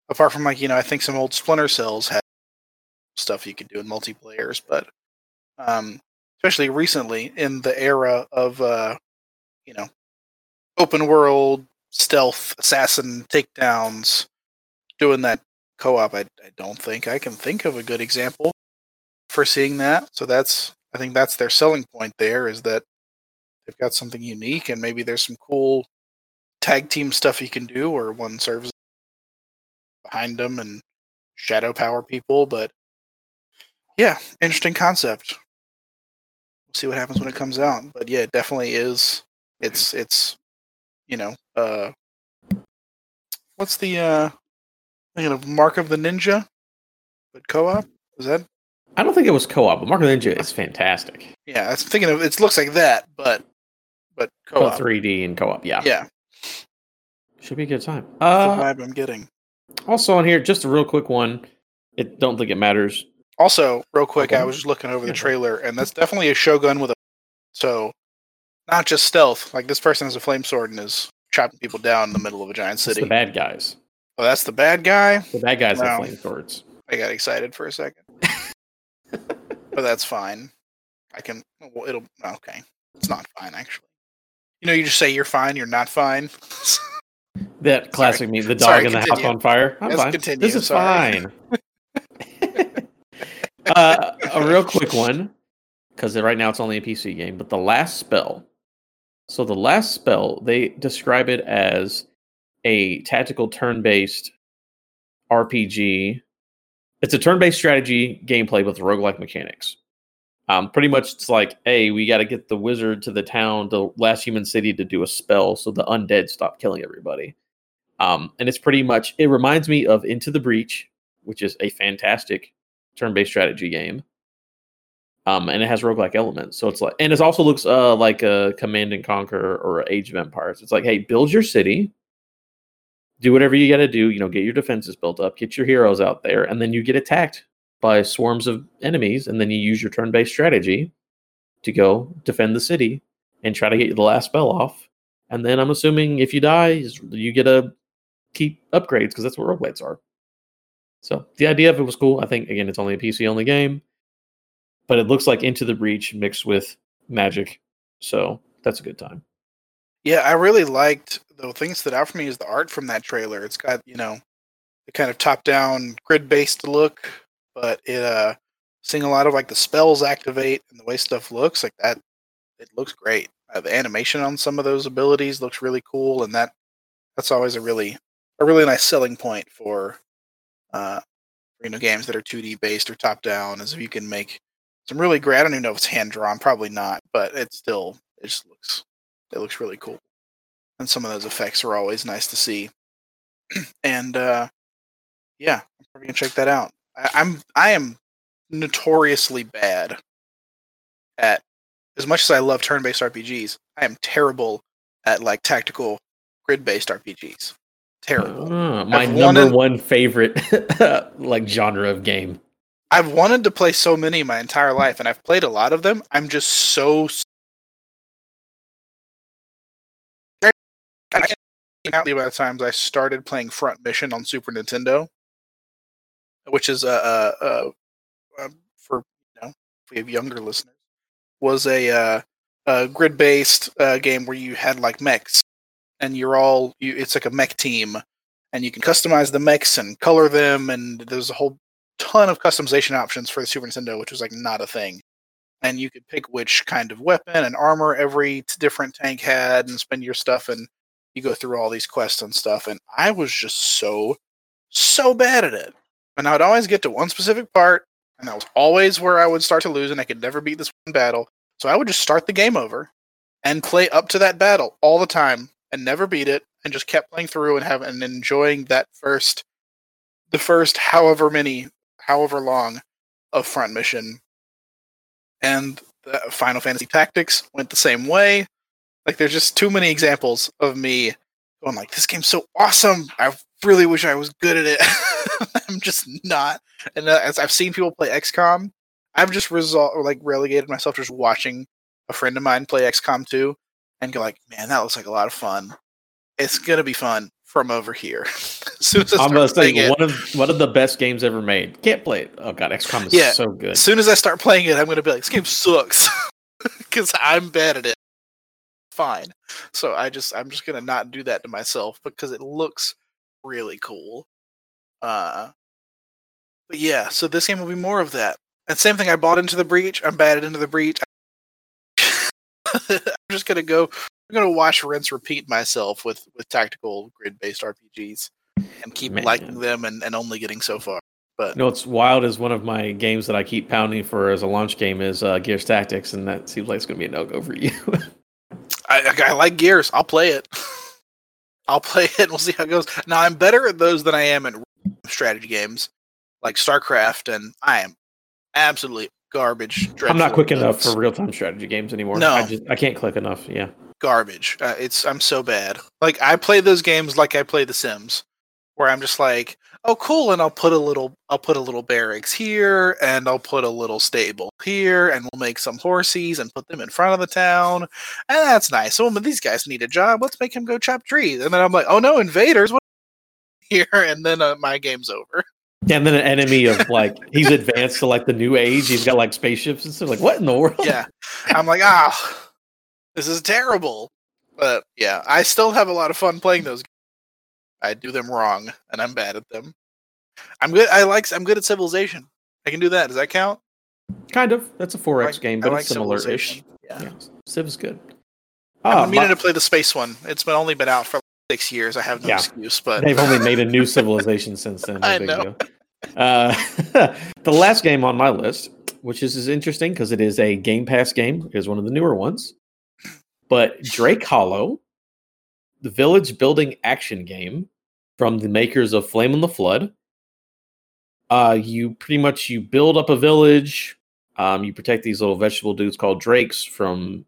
apart from like you know, I think some old Splinter Cells had stuff you could do in multiplayers, but um, especially recently in the era of uh, you know, open world stealth assassin takedowns, doing that co-op. I, I don't think I can think of a good example for seeing that. So that's I think that's their selling point. There is that they've got something unique, and maybe there's some cool tag team stuff you can do, or one serves behind them and shadow power people. But yeah, interesting concept. We'll see what happens when it comes out. But yeah, it definitely is. It's it's you know uh what's the uh thinking of Mark of the Ninja, but co-op is that? I don't think it was co-op, but Mark of the Ninja is fantastic. Yeah, I was thinking of. It looks like that, but but co-op. 3D and co-op, yeah. Yeah, Should be a good time. that's Uh, the vibe I'm getting. also on here, just a real quick one. It don't think it matters. Also, real quick, I was just looking over the trailer, and that's definitely a shogun with a. So, not just stealth. Like this person has a flame sword and is chopping people down in the middle of a giant It's city. the bad guys. Oh, that's the bad guy. The bad guys Wow. have flame swords. I got excited for a second, but that's fine. I can. Well, it'll okay. It's not fine actually. You know, you just say you're fine. You're not fine. That classic me, the dog Sorry, in the house on fire. I'm Yes, fine. continue, This is sorry. fine. uh, a real quick one, because right now it's only a PC game. But the last spell. So the last spell, they describe it as a tactical turn-based RPG. It's a turn-based strategy gameplay with roguelike mechanics. Um, pretty much, it's like, hey, we got to get the wizard to the town, the last human city, to do a spell so the undead stop killing everybody. Um, and it's pretty much it reminds me of Into the Breach, which is a fantastic turn-based strategy game. Um, and it has roguelike elements. So it's like and it also looks uh like a Command and Conquer or Age of Empires. It's like, hey, build your city, do whatever you gotta do, you know, get your defenses built up, get your heroes out there, and then you get attacked by swarms of enemies, and then you use your turn-based strategy to go defend the city and try to get the last spell off. And then I'm assuming if you die, you get a keep upgrades because that's what roguelites are. So the idea of it was cool. I think again, it's only a PC only game, but it looks like Into the Breach mixed with Magic, so that's a good time. Yeah, I really liked the thing that out for me is the art from that trailer. It's got, you know, the kind of top down grid based look, but it uh seeing a lot of like the spells activate and the way stuff looks, like that it looks great. Uh, the animation on some of those abilities looks really cool and that that's always a really a really nice selling point for uh you know games that are 2D based or top down is if you can make some really great I don't even know if it's hand drawn, probably not, but it still it just looks it looks really cool. And some of those effects are always nice to see. and uh, yeah, I'm probably gonna check that out. I, I'm I am notoriously bad at as much as I love turn-based RPGs. I am terrible at like tactical grid-based RPGs. Terrible. Ah, my I've number wanted- one favorite like genre of game. I've wanted to play so many my entire life, and I've played a lot of them. I'm just so. Can't the times I started playing Front Mission on Super Nintendo, which is a, a, a, um for you know if we have younger listeners, was a, uh, a grid-based uh, game where you had like mechs, and you're all you. It's like a mech team, and you can customize the mechs and color them, and there's a whole ton of customization options for the Super Nintendo, which was like not a thing. And you could pick which kind of weapon and armor every different tank had, and spend your stuff. And you go through all these quests and stuff, and I was just so so bad at it. And I would always get to one specific part, and that was always where I would start to lose, and I could never beat this one battle. So I would just start the game over and play up to that battle all the time and never beat it, and just kept playing through and having and enjoying that first, the first however many, however long, of front mission. And the Final Fantasy Tactics went the same way. Like there's just too many examples of me going like, "This game's so awesome! I really wish I was good at it. I'm just not." And uh, as I've seen people play XCOM, I've just result or like relegated myself to just watching a friend of mine play XCOM 2 and go like, "Man, that looks like a lot of fun. It's gonna be fun." From over here, as as I'm gonna say it, one of one of the best games ever made. Can't play it. Oh god, XCOM is Yeah. so good. as soon as I start playing it, I'm gonna be like, "This game sucks," because I'm bad at it. Fine, so I just I'm just gonna not do that to myself because it looks really cool. Uh, but yeah, so this game will be more of that. And same thing, I bought Into the Breach. I'm batted Into the Breach. I'm just gonna go. I'm gonna watch, rinse, repeat myself with with tactical grid based RPGs and keep Man. liking them and, and only getting so far. You know what's wild is one of my games that I keep pounding for as a launch game is uh, Gears Tactics, and that seems like it's gonna be a no go for you. I, I like Gears. I'll play it. I'll play it. and We'll see how it goes. Now I'm better at those than I am at strategy games like StarCraft, and I am absolutely garbage. I'm not quick enough for real time strategy games anymore. No. I just I can't click enough. Yeah. garbage. Uh, it's I'm so bad. Like I play those games like I play The Sims, where I'm just like, oh cool, and I'll put a little I'll put a little barracks here, and I'll put a little stable here, and we'll make some horses and put them in front of the town, and that's nice. So but these guys need a job. Let's make him go chop trees, and then I'm like, oh no, invaders! What here? And then uh, my game's over. Yeah, and then an enemy of like he's advanced to like the new age. He's got like spaceships and stuff. Like what in the world? Yeah, I'm like, ah, this is terrible. But yeah, I still have a lot of fun playing those. I do them wrong, and I'm bad at them. I'm good. I like. I'm good at Civilization. I can do that. Does that count? Kind of. That's a 4X I like- game, but like it's similar-ish. Yeah. Yeah, Civ is good. I'm Ah, meaning my- to play the space one. It's been only been out for like six years. I have no Yeah. excuse, but They've only made a new civilization since then. no I know. Uh, the last game on my list, which is, is interesting because it is a Game Pass game, is one of the newer ones. But Drake Hollow, the village building action game from the makers of Flame on the Flood. Uh, you pretty much you build up a village. Um, you protect these little vegetable dudes called Drakes from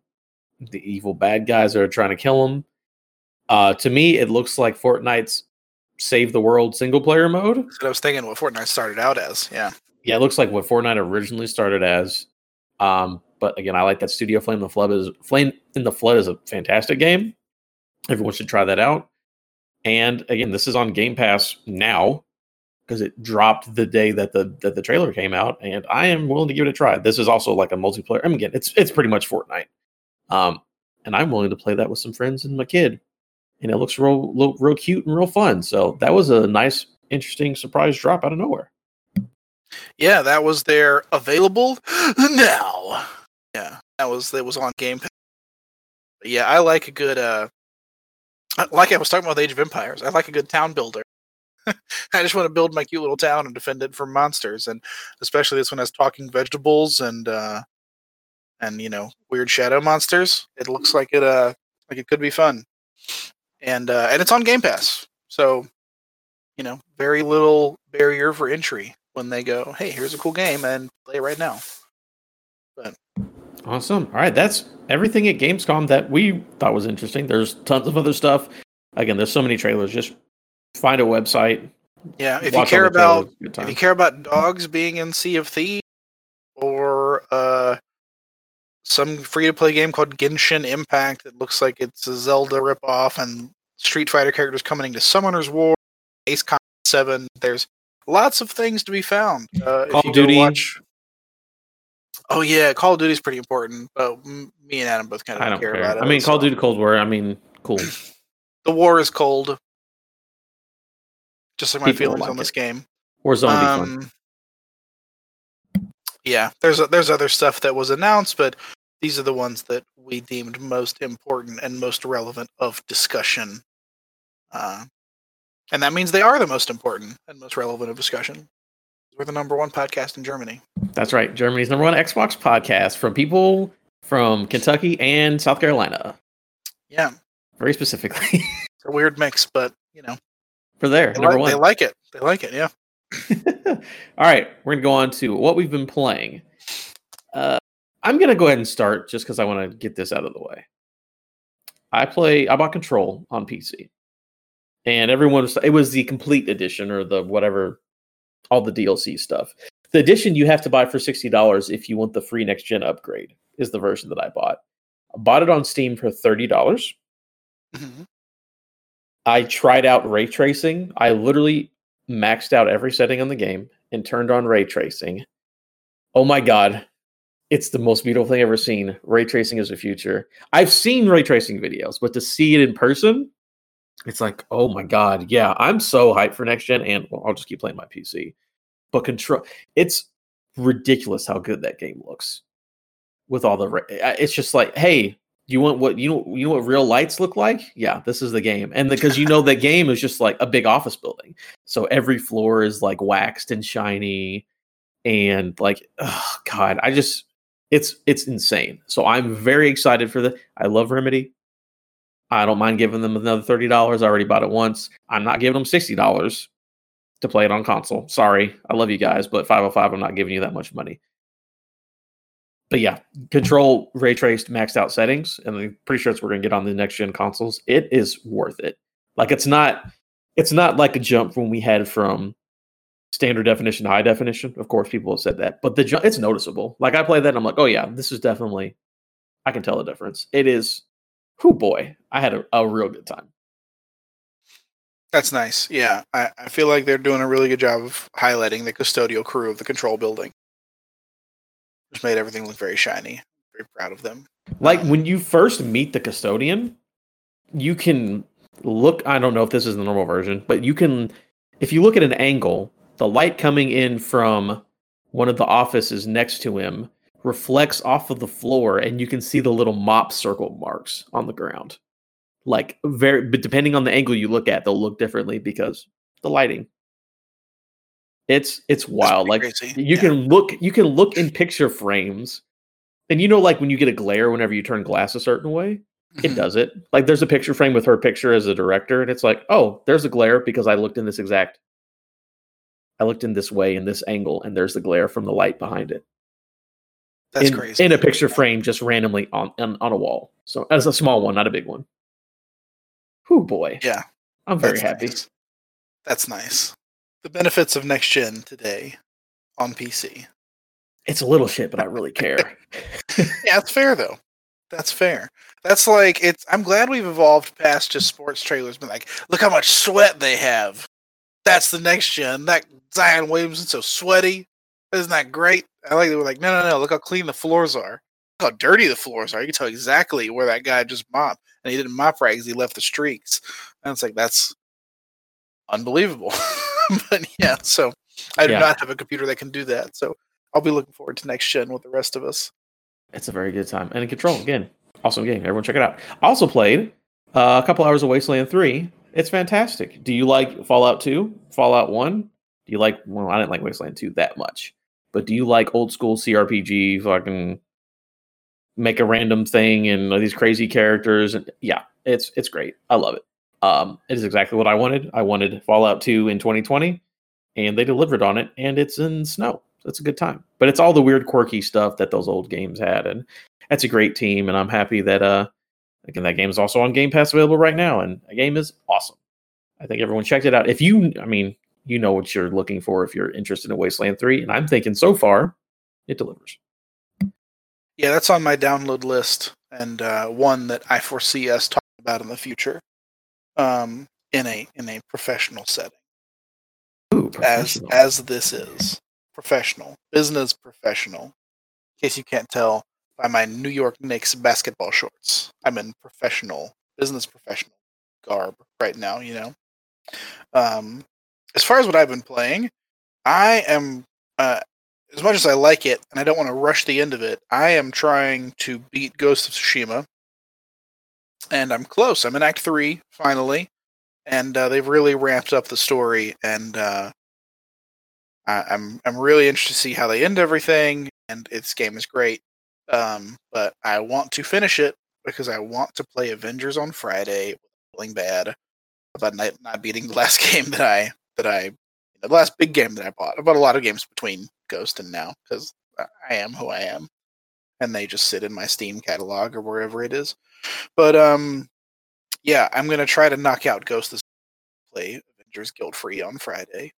the evil bad guys that are trying to kill them. Uh, to me, it looks like Fortnite's save the world single player mode. That's what I was thinking what Fortnite started out as. Yeah. Yeah, it looks like what Fortnite originally started as. Um, but again, I like that Studio Flame in the Flood is Flame in the Flood is a fantastic game. Everyone should try that out. And again, this is on Game Pass now because it dropped the day that the that the trailer came out, and I am willing to give it a try. This is also like a multiplayer. I mean, again, it's it's pretty much Fortnite. Um, and I'm willing to play that with some friends and my kid. And it looks real, real, real cute and real fun. So that was a nice, interesting surprise drop out of nowhere. Yeah, that was their available now. Yeah, that was that was on Game Pass. Yeah, I like a good uh like I was talking about with Age of Empires. I like a good town builder. I just want to build my cute little town and defend it from monsters, and especially this one has talking vegetables and uh and you know weird shadow monsters. It looks like it uh like it could be fun, and uh and it's on Game Pass, so you know very little barrier for entry when they go, hey, here's a cool game and play it right now. But awesome. All right, that's everything at Gamescom that we thought was interesting. There's tons of other stuff. Again, there's so many trailers. Just find a website. Yeah, if you care about if you care about dogs being in Sea of Thieves or uh some free to play game called Genshin Impact that looks like it's a Zelda ripoff and Street Fighter characters coming into Summoner's War, Ace Combat 7, there's lots of things to be found. Uh, Call if you of Duty. watch Oh yeah, Call of Duty is pretty important, but m- me and Adam both kind of I don't care. about it. I mean, Call of so- Duty Cold War. I mean, cool. The war is cold. Just like my People feelings like on this it. game. Warzone would be fun. Um, yeah, there's there's other stuff that was announced, but these are the ones that we deemed most important and most relevant of discussion Uh, and that means they are the most important and most relevant of discussion. We're the number one podcast in Germany. That's right. Germany's number one Xbox podcast from people from Kentucky and South Carolina. Yeah, Very specifically. it's a weird mix, but you know, For there, they, number like, they like it. They like it. Yeah. All right, we're gonna go on to what we've been playing. Uh, I'm gonna go ahead and start just because I want to get this out of the way. I play. I bought Control on PC, and everyone was. It was the complete edition or the whatever, all the DLC stuff. The edition you have to buy for sixty dollars if you want the free next gen upgrade. Is the version that I bought. I bought it on Steam for thirty dollars. Mhm. I tried out ray tracing. I literally maxed out every setting on the game and turned on ray tracing. Oh my god. It's the most beautiful thing I've ever seen. Ray tracing is the future. I've seen ray tracing videos, but to see it in person, it's like, oh my god, yeah, I'm so hyped for next gen and well, I'll just keep playing my PC. But control it's ridiculous how good that game looks with all the ra- it's just like, hey, you want what you know you know what real lights look like? Yeah, this is the game. And because you know that game is just like a big office building. So every floor is like waxed and shiny and like oh god, I just it's it's insane. So I'm very excited for the I love Remedy. I don't mind giving them another $30. I already bought it once. I'm not giving them $60 to play it on console. Sorry. I love you guys, but 505 I'm not giving you that much money. But yeah, control ray traced maxed out settings, and I'm pretty sure it's we're gonna get on the next gen consoles. It is worth it. Like it's not it's not like a jump when we had from standard definition to high definition. Of course, people have said that, but the jump it's noticeable. Like I play that, and I'm like, oh yeah, this is definitely I can tell the difference. It is who boy, I had a, a real good time. That's nice. Yeah, I, I feel like they're doing a really good job of highlighting the custodial crew of the control building. Just made everything look very shiny. Very proud of them. Like uh, when you first meet the custodian, you can look. I don't know if this is the normal version, but you can, if you look at an angle, the light coming in from one of the offices next to him reflects off of the floor, and you can see the little mop circle marks on the ground. Like very, but depending on the angle you look at, they'll look differently because the lighting. It's it's wild. Like crazy, you yeah. can look, you can look in picture frames, and you know, like when you get a glare whenever you turn glass a certain way, it Mhm. does it. Like there's a picture frame with her picture as a director, and it's like, oh, there's a glare because I looked in this exact. I looked in this way in this angle, and there's the glare from the light behind it. That's in, crazy. in a picture frame, just randomly on, on on a wall. So as a small one, not a big one. Whew, boy. Yeah, I'm very That's happy. nice. That's nice. The benefits of next gen today on PC. It's a little shit, but I really care. Yeah, it's fair though. That's fair. That's like it's. I'm glad we've evolved past just sports trailers. but like, look how much sweat they have. That's the next gen. That Zion Williamson's so sweaty. Isn't that great? I like they were like, no, no, no. Look how clean the floors are. Look how dirty the floors are. You can tell exactly where that guy just mopped, and he didn't mop right because he left the streaks. And it's like that's unbelievable. but yeah, so I do Yeah. not have a computer that can do that. So I'll be looking forward to next gen with the rest of us. It's a very good time. And in control again, awesome game. Everyone check it out. I also played uh, a couple hours of Wasteland Three. It's fantastic. Do you like Fallout Two, Fallout One? Do you like? Well, I didn't like Wasteland Two that much, but do you like old school CRPG? Fucking make a random thing and these crazy characters and yeah, it's it's great. I love it. Um, it is exactly what I wanted. I wanted Fallout Two in 2020, and they delivered on it. And it's in snow. It's a good time. But it's all the weird, quirky stuff that those old games had, and that's a great team. And I'm happy that uh, again that game is also on Game Pass available right now, and the game is awesome. I think everyone checked it out. If you, I mean, you know what you're looking for if you're interested in Wasteland Three, and I'm thinking so far it delivers. Yeah, that's on my download list and uh, one that I foresee us talking about in the future, um, in a in a professional setting, Ooh, as as this is professional business professional. In case you can't tell by my New York Knicks basketball shorts, I'm in professional business professional garb right now. You know, um, as far as what I've been playing, I am uh, as much as I like it, and I don't want to rush the end of it, I am trying to beat Ghost of Tsushima, and I'm close. I'm in Act Three finally. and uh, they've really ramped up the story, and uh, I, I'm I'm really interested to see how they end everything. And this game is great, um, but I want to finish it because I want to play Avengers on Friday. Feeling bad about not, not beating the last game that I that I the last big game that I bought. I bought a lot of games between Ghost and now because I am who I am, and they just sit in my Steam catalog or wherever it is. But um, yeah, I'm gonna try to knock out Ghost this play Avengers Guild free on Friday,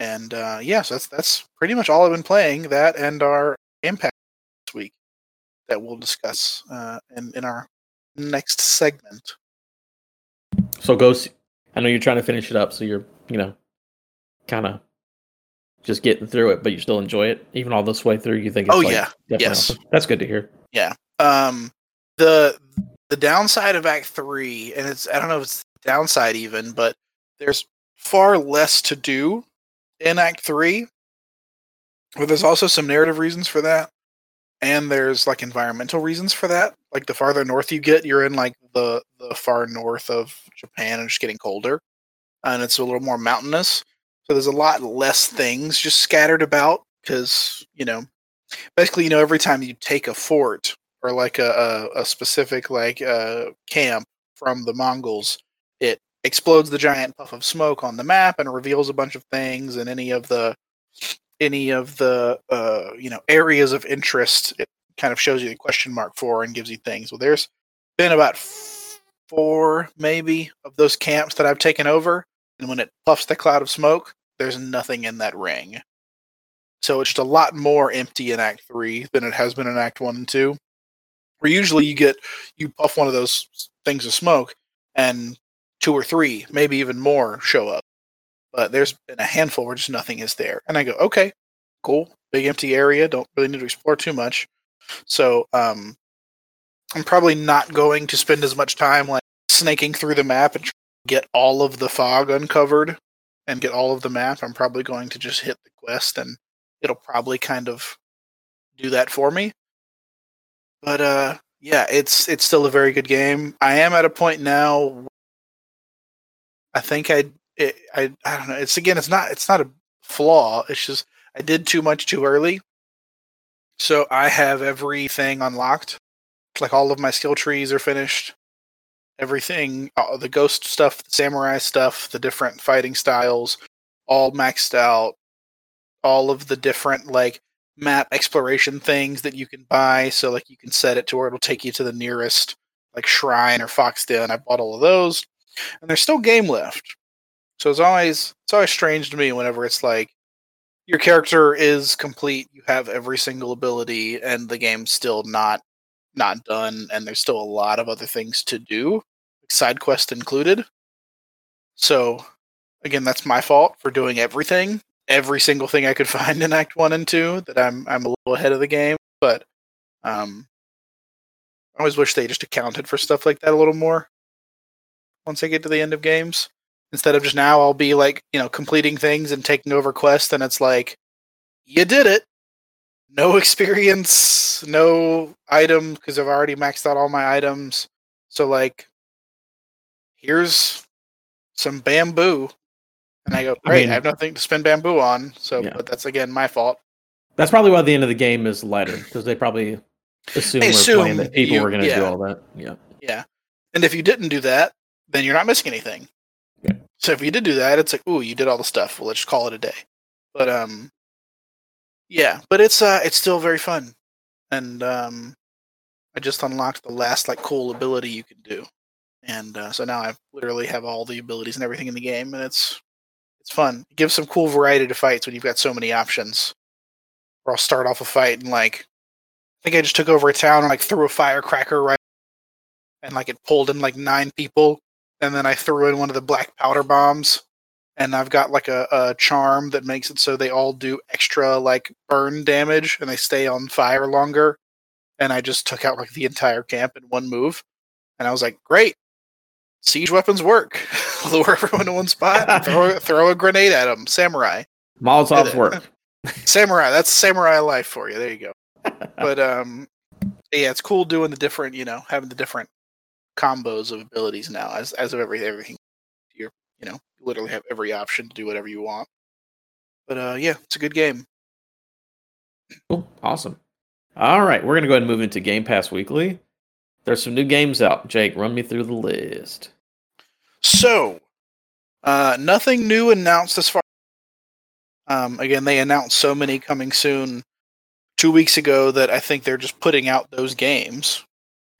and uh, yeah, so that's that's pretty much all I've been playing. That and our Impact this week that we'll discuss uh, in in our next segment. So Ghost, I know you're trying to finish it up, so you're you know kind of just getting through it, but you still enjoy it even all this way through. You think? It's Oh, like yeah. Yes. awesome. that's good to hear. Yeah. Um, the the downside of Act Three, and it's I don't know if it's downside even, but there's far less to do in Act Three. But there's also some narrative reasons for that, and there's like environmental reasons for that. Like the farther north you get, you're in like the the far north of Japan, and it's getting colder, and it's a little more mountainous. So there's a lot less things just scattered about because you know basically you know every time you take a fort or like a, a, a specific like uh, camp from the mongols it explodes the giant puff of smoke on the map and reveals a bunch of things and any of the any of the uh, you know areas of interest it kind of shows you the question mark for and gives you things. Well there's been about four maybe of those camps that i've taken over and when it puffs the cloud of smoke there's nothing in that ring so it's just a lot more empty in Act Three than it has been in Act One and Two. Where usually you get you puff one of those things of smoke, and two or three, maybe even more, show up. But there's been a handful where just nothing is there, and I go, okay, cool, big empty area. Don't really need to explore too much. So um, I'm probably not going to spend as much time like snaking through the map and get all of the fog uncovered and get all of the map. I'm probably going to just hit the quest and it'll probably kind of do that for me. But uh yeah, it's it's still a very good game. I am at a point now I think I it, I I don't know. It's again it's not it's not a flaw. It's just I did too much too early. So I have everything unlocked. Like all of my skill trees are finished. Everything, uh, the ghost stuff, the samurai stuff, the different fighting styles, all maxed out all of the different like map exploration things that you can buy. So like you can set it to where it'll take you to the nearest like shrine or fox den. I bought all of those, and there's still game left. So it's always it's always strange to me whenever it's like your character is complete, you have every single ability, and the game's still not not done, and there's still a lot of other things to do, side quest included. So again, that's my fault for doing everything every single thing I could find in Act One and Two. That I'm I'm a little ahead of the game, but um, I always wish they just accounted for stuff like that a little more. Once I get to the end of games, instead of just now, I'll be like you know completing things and taking over quests, and it's like you did it. No experience, no item because I've already maxed out all my items. So like, here's some bamboo and I go, great, I, mean- have nothing to spend bamboo on. So, Yeah. but that's again my fault. That's probably why the end of the game is lighter because they probably assume They assume that people you- were going to do all that. Yeah. Yeah. And if you didn't do that, then you're not missing anything. Yeah. So if you did do that, it's like, ooh, you did all the stuff. Well, let's just call it a day. But um, yeah, but it's uh, it's still very fun, and um, I just unlocked the last like cool ability you can do, and uh, so now I literally have all the abilities and everything in the game, and it's it's fun. It gives some cool variety to fights when you've got so many options. Or I'll start off a fight and like, I think I just took over a town and like threw a firecracker right and like it pulled in like nine people and then i threw in one of the black powder bombs and i've got like a, a charm that makes it so they all do extra like burn damage and they stay on fire longer and i just took out like the entire camp in one move and i was like great siege weapons work lure everyone to one spot throw, throw a grenade at them samurai Molotov's work. samurai that's samurai life for you there you go but um yeah it's cool doing the different you know having the different combos of abilities now as as of every everything to your you know, you literally have every option to do whatever you want. But uh, yeah, it's a good game. Cool. Awesome. All right, we're gonna go ahead and move into Game Pass Weekly. There's some new games out. Jake, run me through the list. So, uh, nothing new announced as far. Um, again, they announced so many coming soon two weeks ago that I think they're just putting out those games.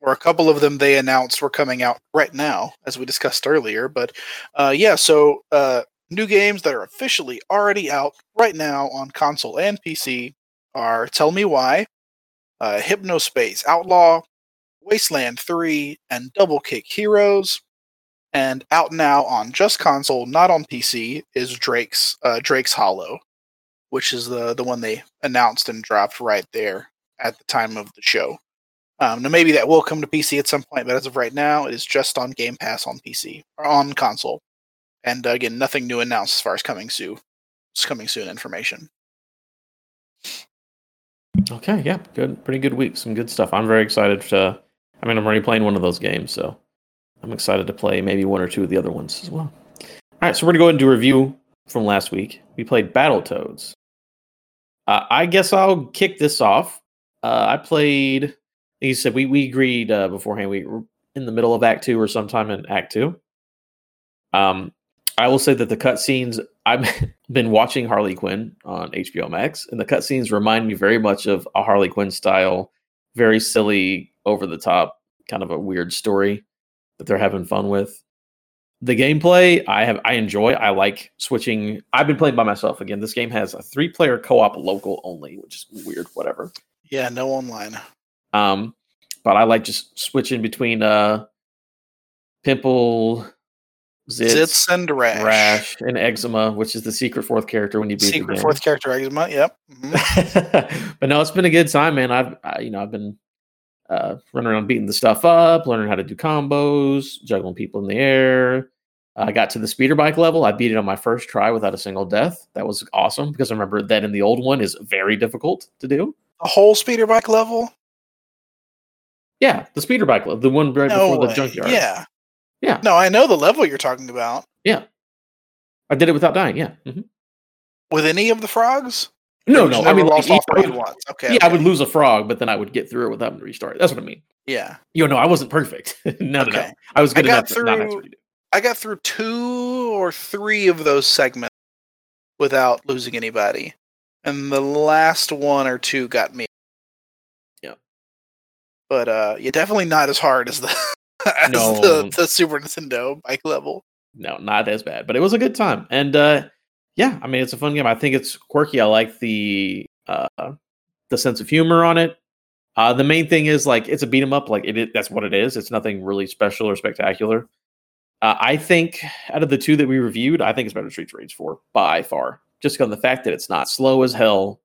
Or a couple of them they announced were coming out right now, as we discussed earlier. But uh, yeah, so uh, new games that are officially already out right now on console and PC are Tell Me Why, uh, Hypnospace Outlaw, Wasteland 3, and Double Kick Heroes. And out now on just console, not on PC, is Drake's uh, Drake's Hollow, which is the the one they announced and dropped right there at the time of the show. Um, now maybe that will come to PC at some point, but as of right now, it is just on Game Pass on PC or on console. And uh, again, nothing new announced as far as coming soon. It's coming soon information. Okay, yeah, good, pretty good week. Some good stuff. I'm very excited to. I mean, I'm already playing one of those games, so I'm excited to play maybe one or two of the other ones as well. All right, so we're gonna go and do a review from last week. We played Battletoads. Uh, I guess I'll kick this off. Uh, I played. He said we we agreed uh, beforehand. We were in the middle of Act Two or sometime in Act Two. Um, I will say that the cutscenes I've been watching Harley Quinn on HBO Max, and the cutscenes remind me very much of a Harley Quinn style, very silly, over the top, kind of a weird story that they're having fun with. The gameplay I have I enjoy. I like switching. I've been playing by myself again. This game has a three player co op local only, which is weird. Whatever. Yeah, no online. Um, but I like just switching between uh, pimple, Zitz, Zitz and Rash. rash, and eczema, which is the secret fourth character when you beat the Secret fourth character eczema. Yep. Mhm. but no, it's been a good time, man. I've I, you know I've been uh, running around beating the stuff up, learning how to do combos, juggling people in the air. I got to the speeder bike level. I beat it on my first try without a single death. That was awesome because I remember that in the old one is very difficult to do. A whole speeder bike level. Yeah, the speeder bike level, the one right no before way. the junkyard. Yeah. Yeah. No, I know the level you're talking about. Yeah. I did it without dying. Yeah. Mhm. With any of the frogs? No, no. I mean, like, lost all I three would- once. Okay. yeah, I would lose a frog, but then I would get through it without having to restart. That's what I mean. Yeah. You know, I wasn't perfect. no, no, no. I was good I got enough to not have to through- redo. I got through two or three of those segments without losing anybody. And the last one or two got me. Yeah. But uh yeah, definitely not as hard as the as No. the, the Super Nintendo bike level. no, not as bad, but it was a good time. And uh yeah, I mean it's a fun game. I think it's quirky. I like the uh the sense of humor on it. Uh the main thing is like it's a beat 'em up, like it, is- that's what it is. It's nothing really special or spectacular. Uh, I think out of the two that we reviewed, I think it's better Streets of Rage 4 by far. Just of the fact that it's not slow as hell.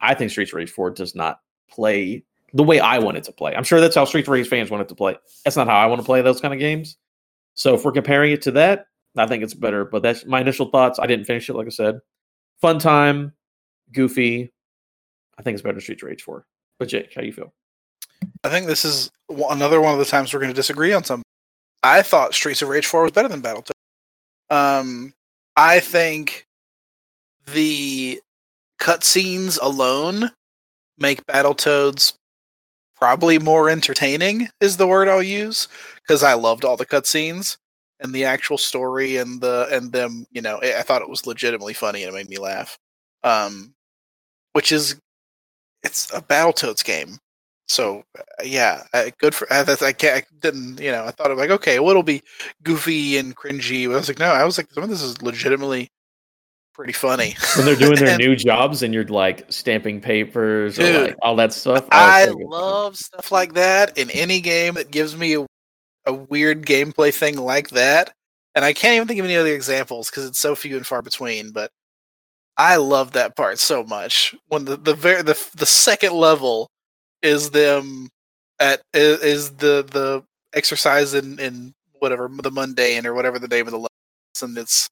I think Streets of Rage 4 does not play the way I want it to play. I'm sure that's how Streets of Rage fans want it to play. That's not how I want to play those kind of games. So if we're comparing it to that, I think it's better. But that's my initial thoughts. I didn't finish it, like I said. Fun time, goofy. I think it's better than Streets of Rage 4. But Jake, how do you feel? I think this is another one of the times we're going to disagree on something. I thought Streets of Rage 4 was better than Battletoads. Um, I think the cutscenes alone make Battletoads probably more entertaining, is the word I'll use, because I loved all the cutscenes and the actual story and the and them. You know, I I thought it was legitimately funny and it made me laugh. Um, which is it's a Battletoads game. So uh, yeah, uh, good for. I, I can't. I didn't. You know, I thought of like, okay, well, it'll be goofy and cringy. But I was like, no, I was like, some of this is legitimately pretty funny. When they're doing their And new jobs and you're like stamping papers or like all that stuff. oh, I love stuff like that in any game that gives me a, a weird gameplay thing like that. And I can't even think of any other examples because it's so few and far between. But I love that part so much. When the the very the the second level is them at is, is the the exercise in in whatever the mundane or whatever the name of the level is, and it's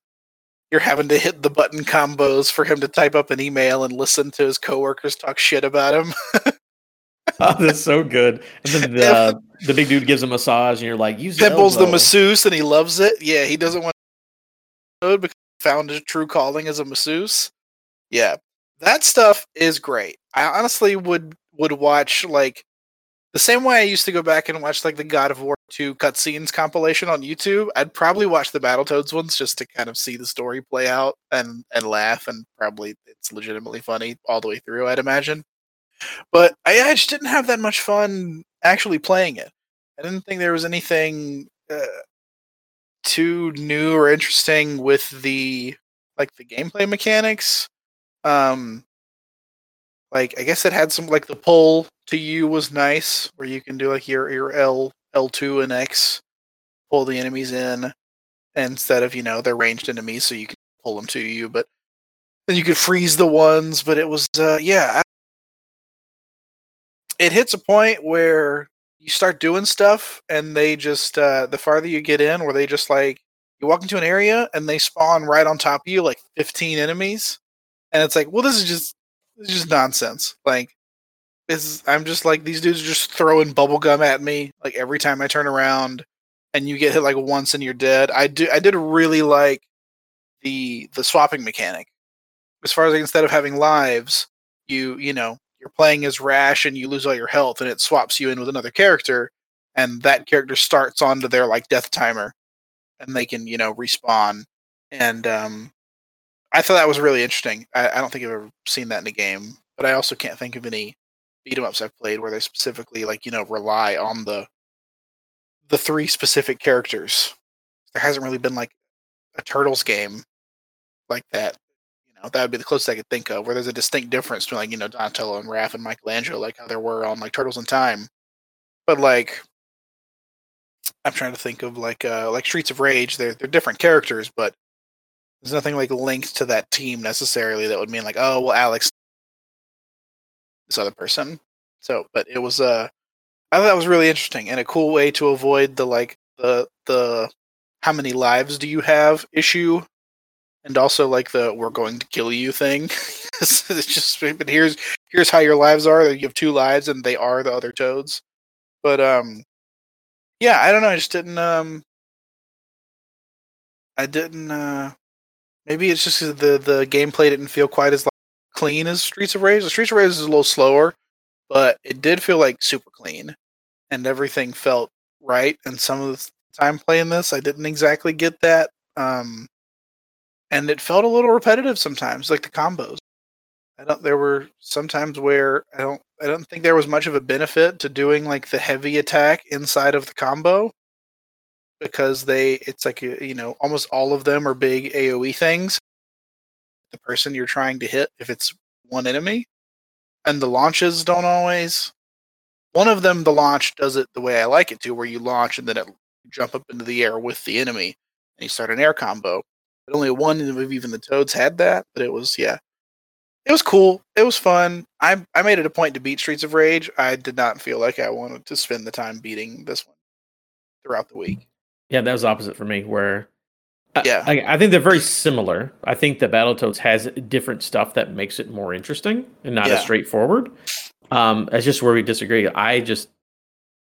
you're having to hit the button combos for him to type up an email and listen to his coworkers talk shit about him. Oh, that's so good. And then the, uh, the big dude gives a massage, and you're like, use the Pimple's the masseuse and he loves it. Yeah, he doesn't want mode because he found a true calling as a masseuse. Yeah, that stuff is great. I honestly would would watch like the same way I used to go back and watch like the God of War 2 cutscenes compilation on YouTube. I'd probably watch the Battletoads ones just to kind of see the story play out and and laugh and probably it's legitimately funny all the way through. I'd imagine, but I, I just didn't have that much fun actually playing it. I didn't think there was anything uh, too new or interesting with the like the gameplay mechanics. Um, like I guess it had some like the pull to you was nice, where you can do like your your L L two and X, pull the enemies in instead of you know they're ranged enemies, so you can pull them to you. But then you could freeze the ones. But it was uh, yeah, it hits a point where you start doing stuff and they just uh the farther you get in where they just like you walk into an area and they spawn right on top of you like 15 enemies and it's like well this is just this is just nonsense. Like this is, i'm just like these dudes are just throwing bubble gum at me like every time i turn around and you get hit like once and you're dead. I do i did really like the the swapping mechanic. As far as like instead of having lives you you know you're playing as Rash and you lose all your health and it swaps you in with another character and that character starts onto their like death timer and they can, you know, respawn. And um I thought that was really interesting. I, I don't think I've ever seen that in a game, but I also can't think of any beat 'em ups I've played where they specifically like, you know, rely on the the three specific characters. There hasn't really been like a Turtles game like that that would be the closest I could think of, where there's a distinct difference between like you know Donatello and Raph and Michelangelo, like how there were on like Turtles in Time. But like, I'm trying to think of like uh like Streets of Rage. They're they're different characters, but there's nothing like linked to that team necessarily that would mean like, oh well, Alex, this other person. So, but it was uh, I thought that was really interesting and a cool way to avoid the like the the how many lives do you have issue and also like the "we're going to kill you" thing. it's just, but here's here's how your lives are. You have two lives, and they are the other toads. But um, yeah, I don't know. I just didn't um, I didn't uh, maybe it's just the the gameplay didn't feel quite as like, clean as Streets of Rage. The Streets of Rage is a little slower, but it did feel like super clean, and everything felt right. And some of the time playing this, I didn't exactly get that. Um, and it felt a little repetitive sometimes, like the combos. I don't. There were sometimes where I don't. I don't think there was much of a benefit to doing like the heavy attack inside of the combo because they. It's like you know, almost all of them are big AOE things. The person you're trying to hit, if it's one enemy, and the launches don't always. One of them, the launch does it the way I like it to, where you launch and then it jump up into the air with the enemy, and you start an air combo but only one of even the Toads had that. But it was yeah, it was cool. It was fun. I I made it a point to beat Streets of Rage. I did not feel like I wanted to spend the time beating this one throughout the week. Yeah, that was opposite for me. Where yeah, I, I, think they're very similar. I think that Battletoads has different stuff that makes it more interesting and not yeah. as straightforward. Um, that's just where we disagree. I just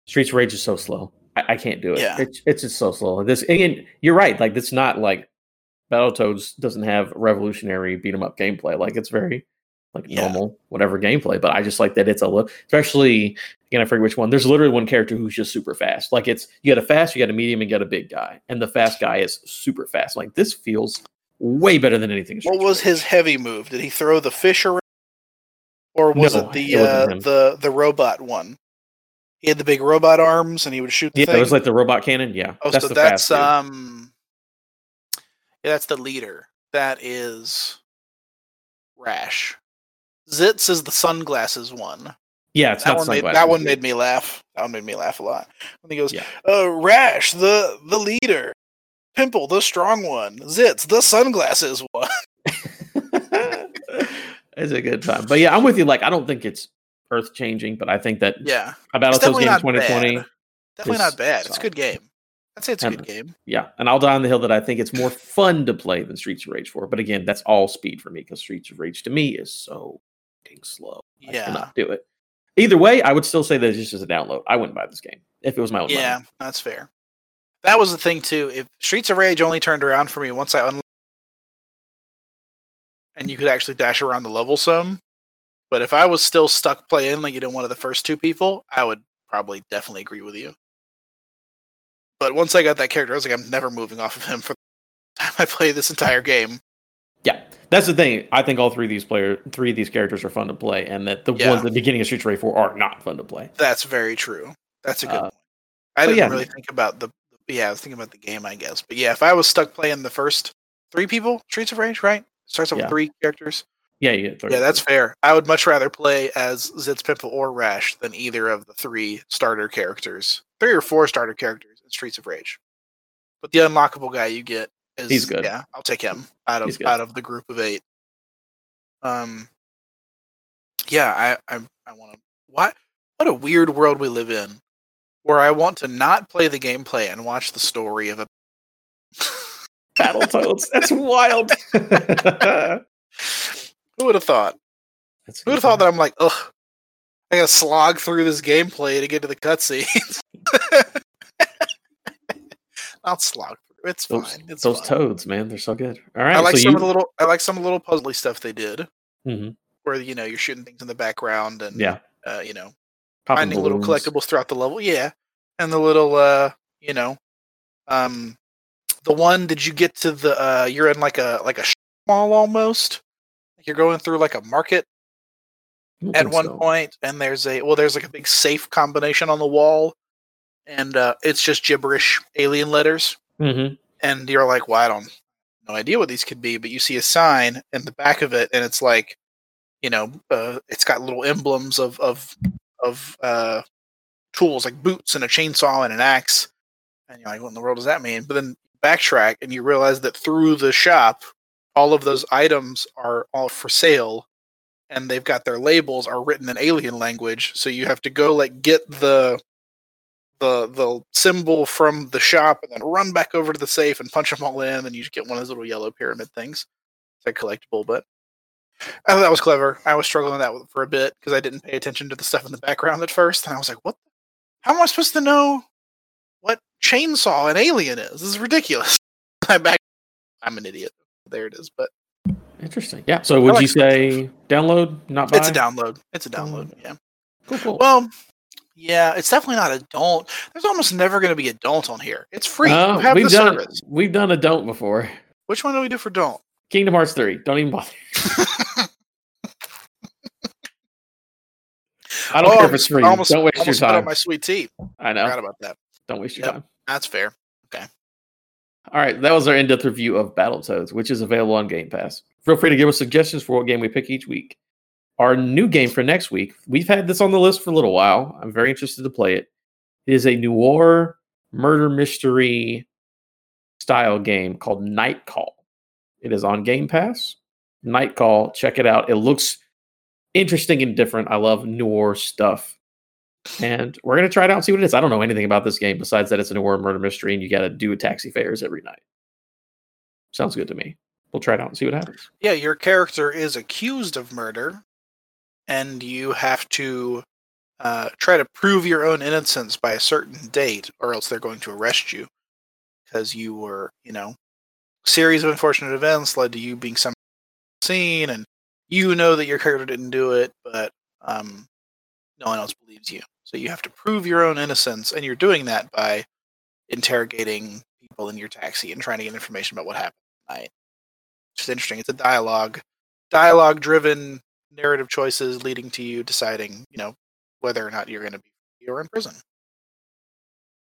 Streets of Rage is so slow. I, I can't do it. Yeah. It's, it's just so slow. This and you're right. Like it's not like Battletoads doesn't have revolutionary beat 'em up gameplay. Like it's very like yeah. normal whatever gameplay. But I just like that it's a little, especially again I forget which one. There's literally one character who's just super fast. Like it's you got a fast, you got a medium, and you got a big guy, and the fast guy is super fast. Like this feels way better than anything. What was his heavy move? Did he throw the fish around, or was no, it the it uh, the the robot one? He had the big robot arms, and he would shoot. yeah, thing? it was like the robot cannon. Yeah, oh, that's so that's um. That's the leader. That is Rash. Zitz is the sunglasses one. Yeah, it's that one. Made, that one made me laugh. That one made me laugh a lot. When he goes, yeah. uh, "Rash, the the leader, Pimple, the strong one, Zitz, the sunglasses one." it's a good time, but yeah, I'm with you. Like, I don't think it's earth changing, but I think that yeah, about those games 2020. Bad. Definitely not bad. It's a good game. I'd say it's a good game. Yeah, and I'll die on the hill that I think it's more fun to play than Streets of Rage 4. But again, that's all speed for me because Streets of Rage to me is so slow. I yeah. cannot do it. Either way, I would still say that just as a download. I wouldn't buy this game if it was my own. Yeah, money. that's fair. That was the thing too. If Streets of Rage only turned around for me once I unlocked and you could actually dash around the level some. But if I was still stuck playing like you know one of the first two people, I would probably definitely agree with you. But once I got that character, I was like, I'm never moving off of him for the time I play this entire game. Yeah, that's the thing. I think all three of these player, three of these characters are fun to play, and that the Yeah. ones at the beginning of Street Fighter Four are not fun to play. That's very true. That's a good Uh, point. I didn't yeah. really think about the. Yeah, I was thinking about the game, I guess. But yeah, if I was stuck playing the first three people, Streets of Rage, right? Starts off Yeah. with three characters. Yeah, you get three. Yeah, that's fair. I would much rather play as Zitz Pimple or Rash than either of the three starter characters, three or four starter characters Streets of Rage. But the unlockable guy you get is He's good. Yeah, I'll take him out of out of the group of eight. Um, yeah, I I I want to. What what a weird world we live in, where I want to not play the gameplay and watch the story of a. Battletoads. That's wild. Who would have thought? Who would have thought that I'm like, ugh, I gotta slog through this gameplay to get to the cutscenes. I'll slog through. It's those, fine. It's those fine. toads, man, they're so good. All right, I like so some you, of the little. I like some of the little puzzly stuff they did, Mhm. where you know you're shooting things in the background and yeah, uh, you know popping finding little collectibles throughout the level. Yeah, and the little uh, you know, um, the one did you get to the uh, you're in like a like a mall almost. Like you're going through like a market at one so. point, and there's a well, there's like a big safe combination on the wall, and uh, it's just gibberish alien letters, Mhm. and you're like, "Well, I don't no idea what these could be," but you see a sign in the back of it, and it's like, you know, uh, it's got little emblems of of of uh, tools like boots and a chainsaw and an axe, and you're like, "What in the world does that mean?" But then backtrack, and you realize that through the shop, all of those items are all for sale and they've got their labels are written in alien language so you have to go like get the the the symbol from the shop and then run back over to the safe and punch them all in and you just get one of those little yellow pyramid things it's like collectible but I thought that was clever. I was struggling with that for a bit because I didn't pay attention to the stuff in the background at first, and I was like, "What? How am I supposed to know what chainsaw an alien is? This is ridiculous." I back. I'm an idiot. There it is, but Interesting. Yeah. So would like you say download, not buy? it's a download. It's a download. Yeah. Cool, cool. Well, yeah, it's definitely not a don't. There's almost never going to be a don't on here. It's free. Uh, you have we've the done service. we've done a don't before. Which one do we do for don't? Kingdom Hearts three. Don't even bother. I don't Oh, care if it's free. almost- don't waste your time. my sweet tea. I Forgot know. about that. Don't waste your Yep. time. That's fair. Okay. All right, that was our in-depth review of Battletoads, which is available on Game Pass. Feel free to give us suggestions for what game we pick each week. Our new game for next week, we've had this on the list for a little while. I'm very interested to play it. It is a noir murder mystery style game called Night Call. It is on Game Pass. Night Call, check it out. It looks interesting and different. I love noir stuff. And we're going to try it out and see what it is. I don't know anything about this game besides that it's a noir murder mystery and you got to do taxi fares every night. Sounds good to me. We'll try it out and see what happens. Yeah, your character is accused of murder, and you have to uh, try to prove your own innocence by a certain date, or else they're going to arrest you because you were, you know, series of unfortunate events led to you being some seen, and you know that your character didn't do it, but um, no one else believes you. So you have to prove your own innocence, and you're doing that by interrogating people in your taxi and trying to get information about what happened that night. It's just interesting. It's a dialogue, dialogue driven narrative choices leading to you deciding, you know, whether or not you're going to be free or in prison.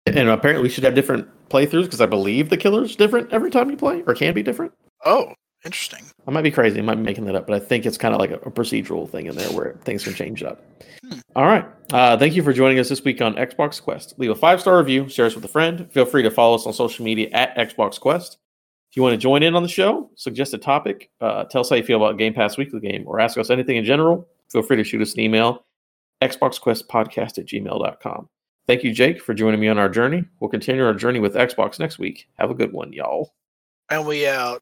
And apparently, we should have different playthroughs because I believe the killer's different every time you play, or can be different. Oh, interesting. I might be crazy. I might be making that up, but I think it's kind of like a, a procedural thing in there where things can change up. Hmm. All right. Uh, thank you for joining us this week on Xbox Quest. Leave a five star review, share us with a friend. Feel free to follow us on social media at Xbox Quest. If you want to join in on the show, suggest a topic, uh, tell us how you feel about Game Pass Weekly Game, or ask us anything in general, feel free to shoot us an email, xboxquestpodcast at gmail.com. Thank you, Jake, for joining me on our journey. We'll continue our journey with Xbox next week. Have a good one, y'all. And we out.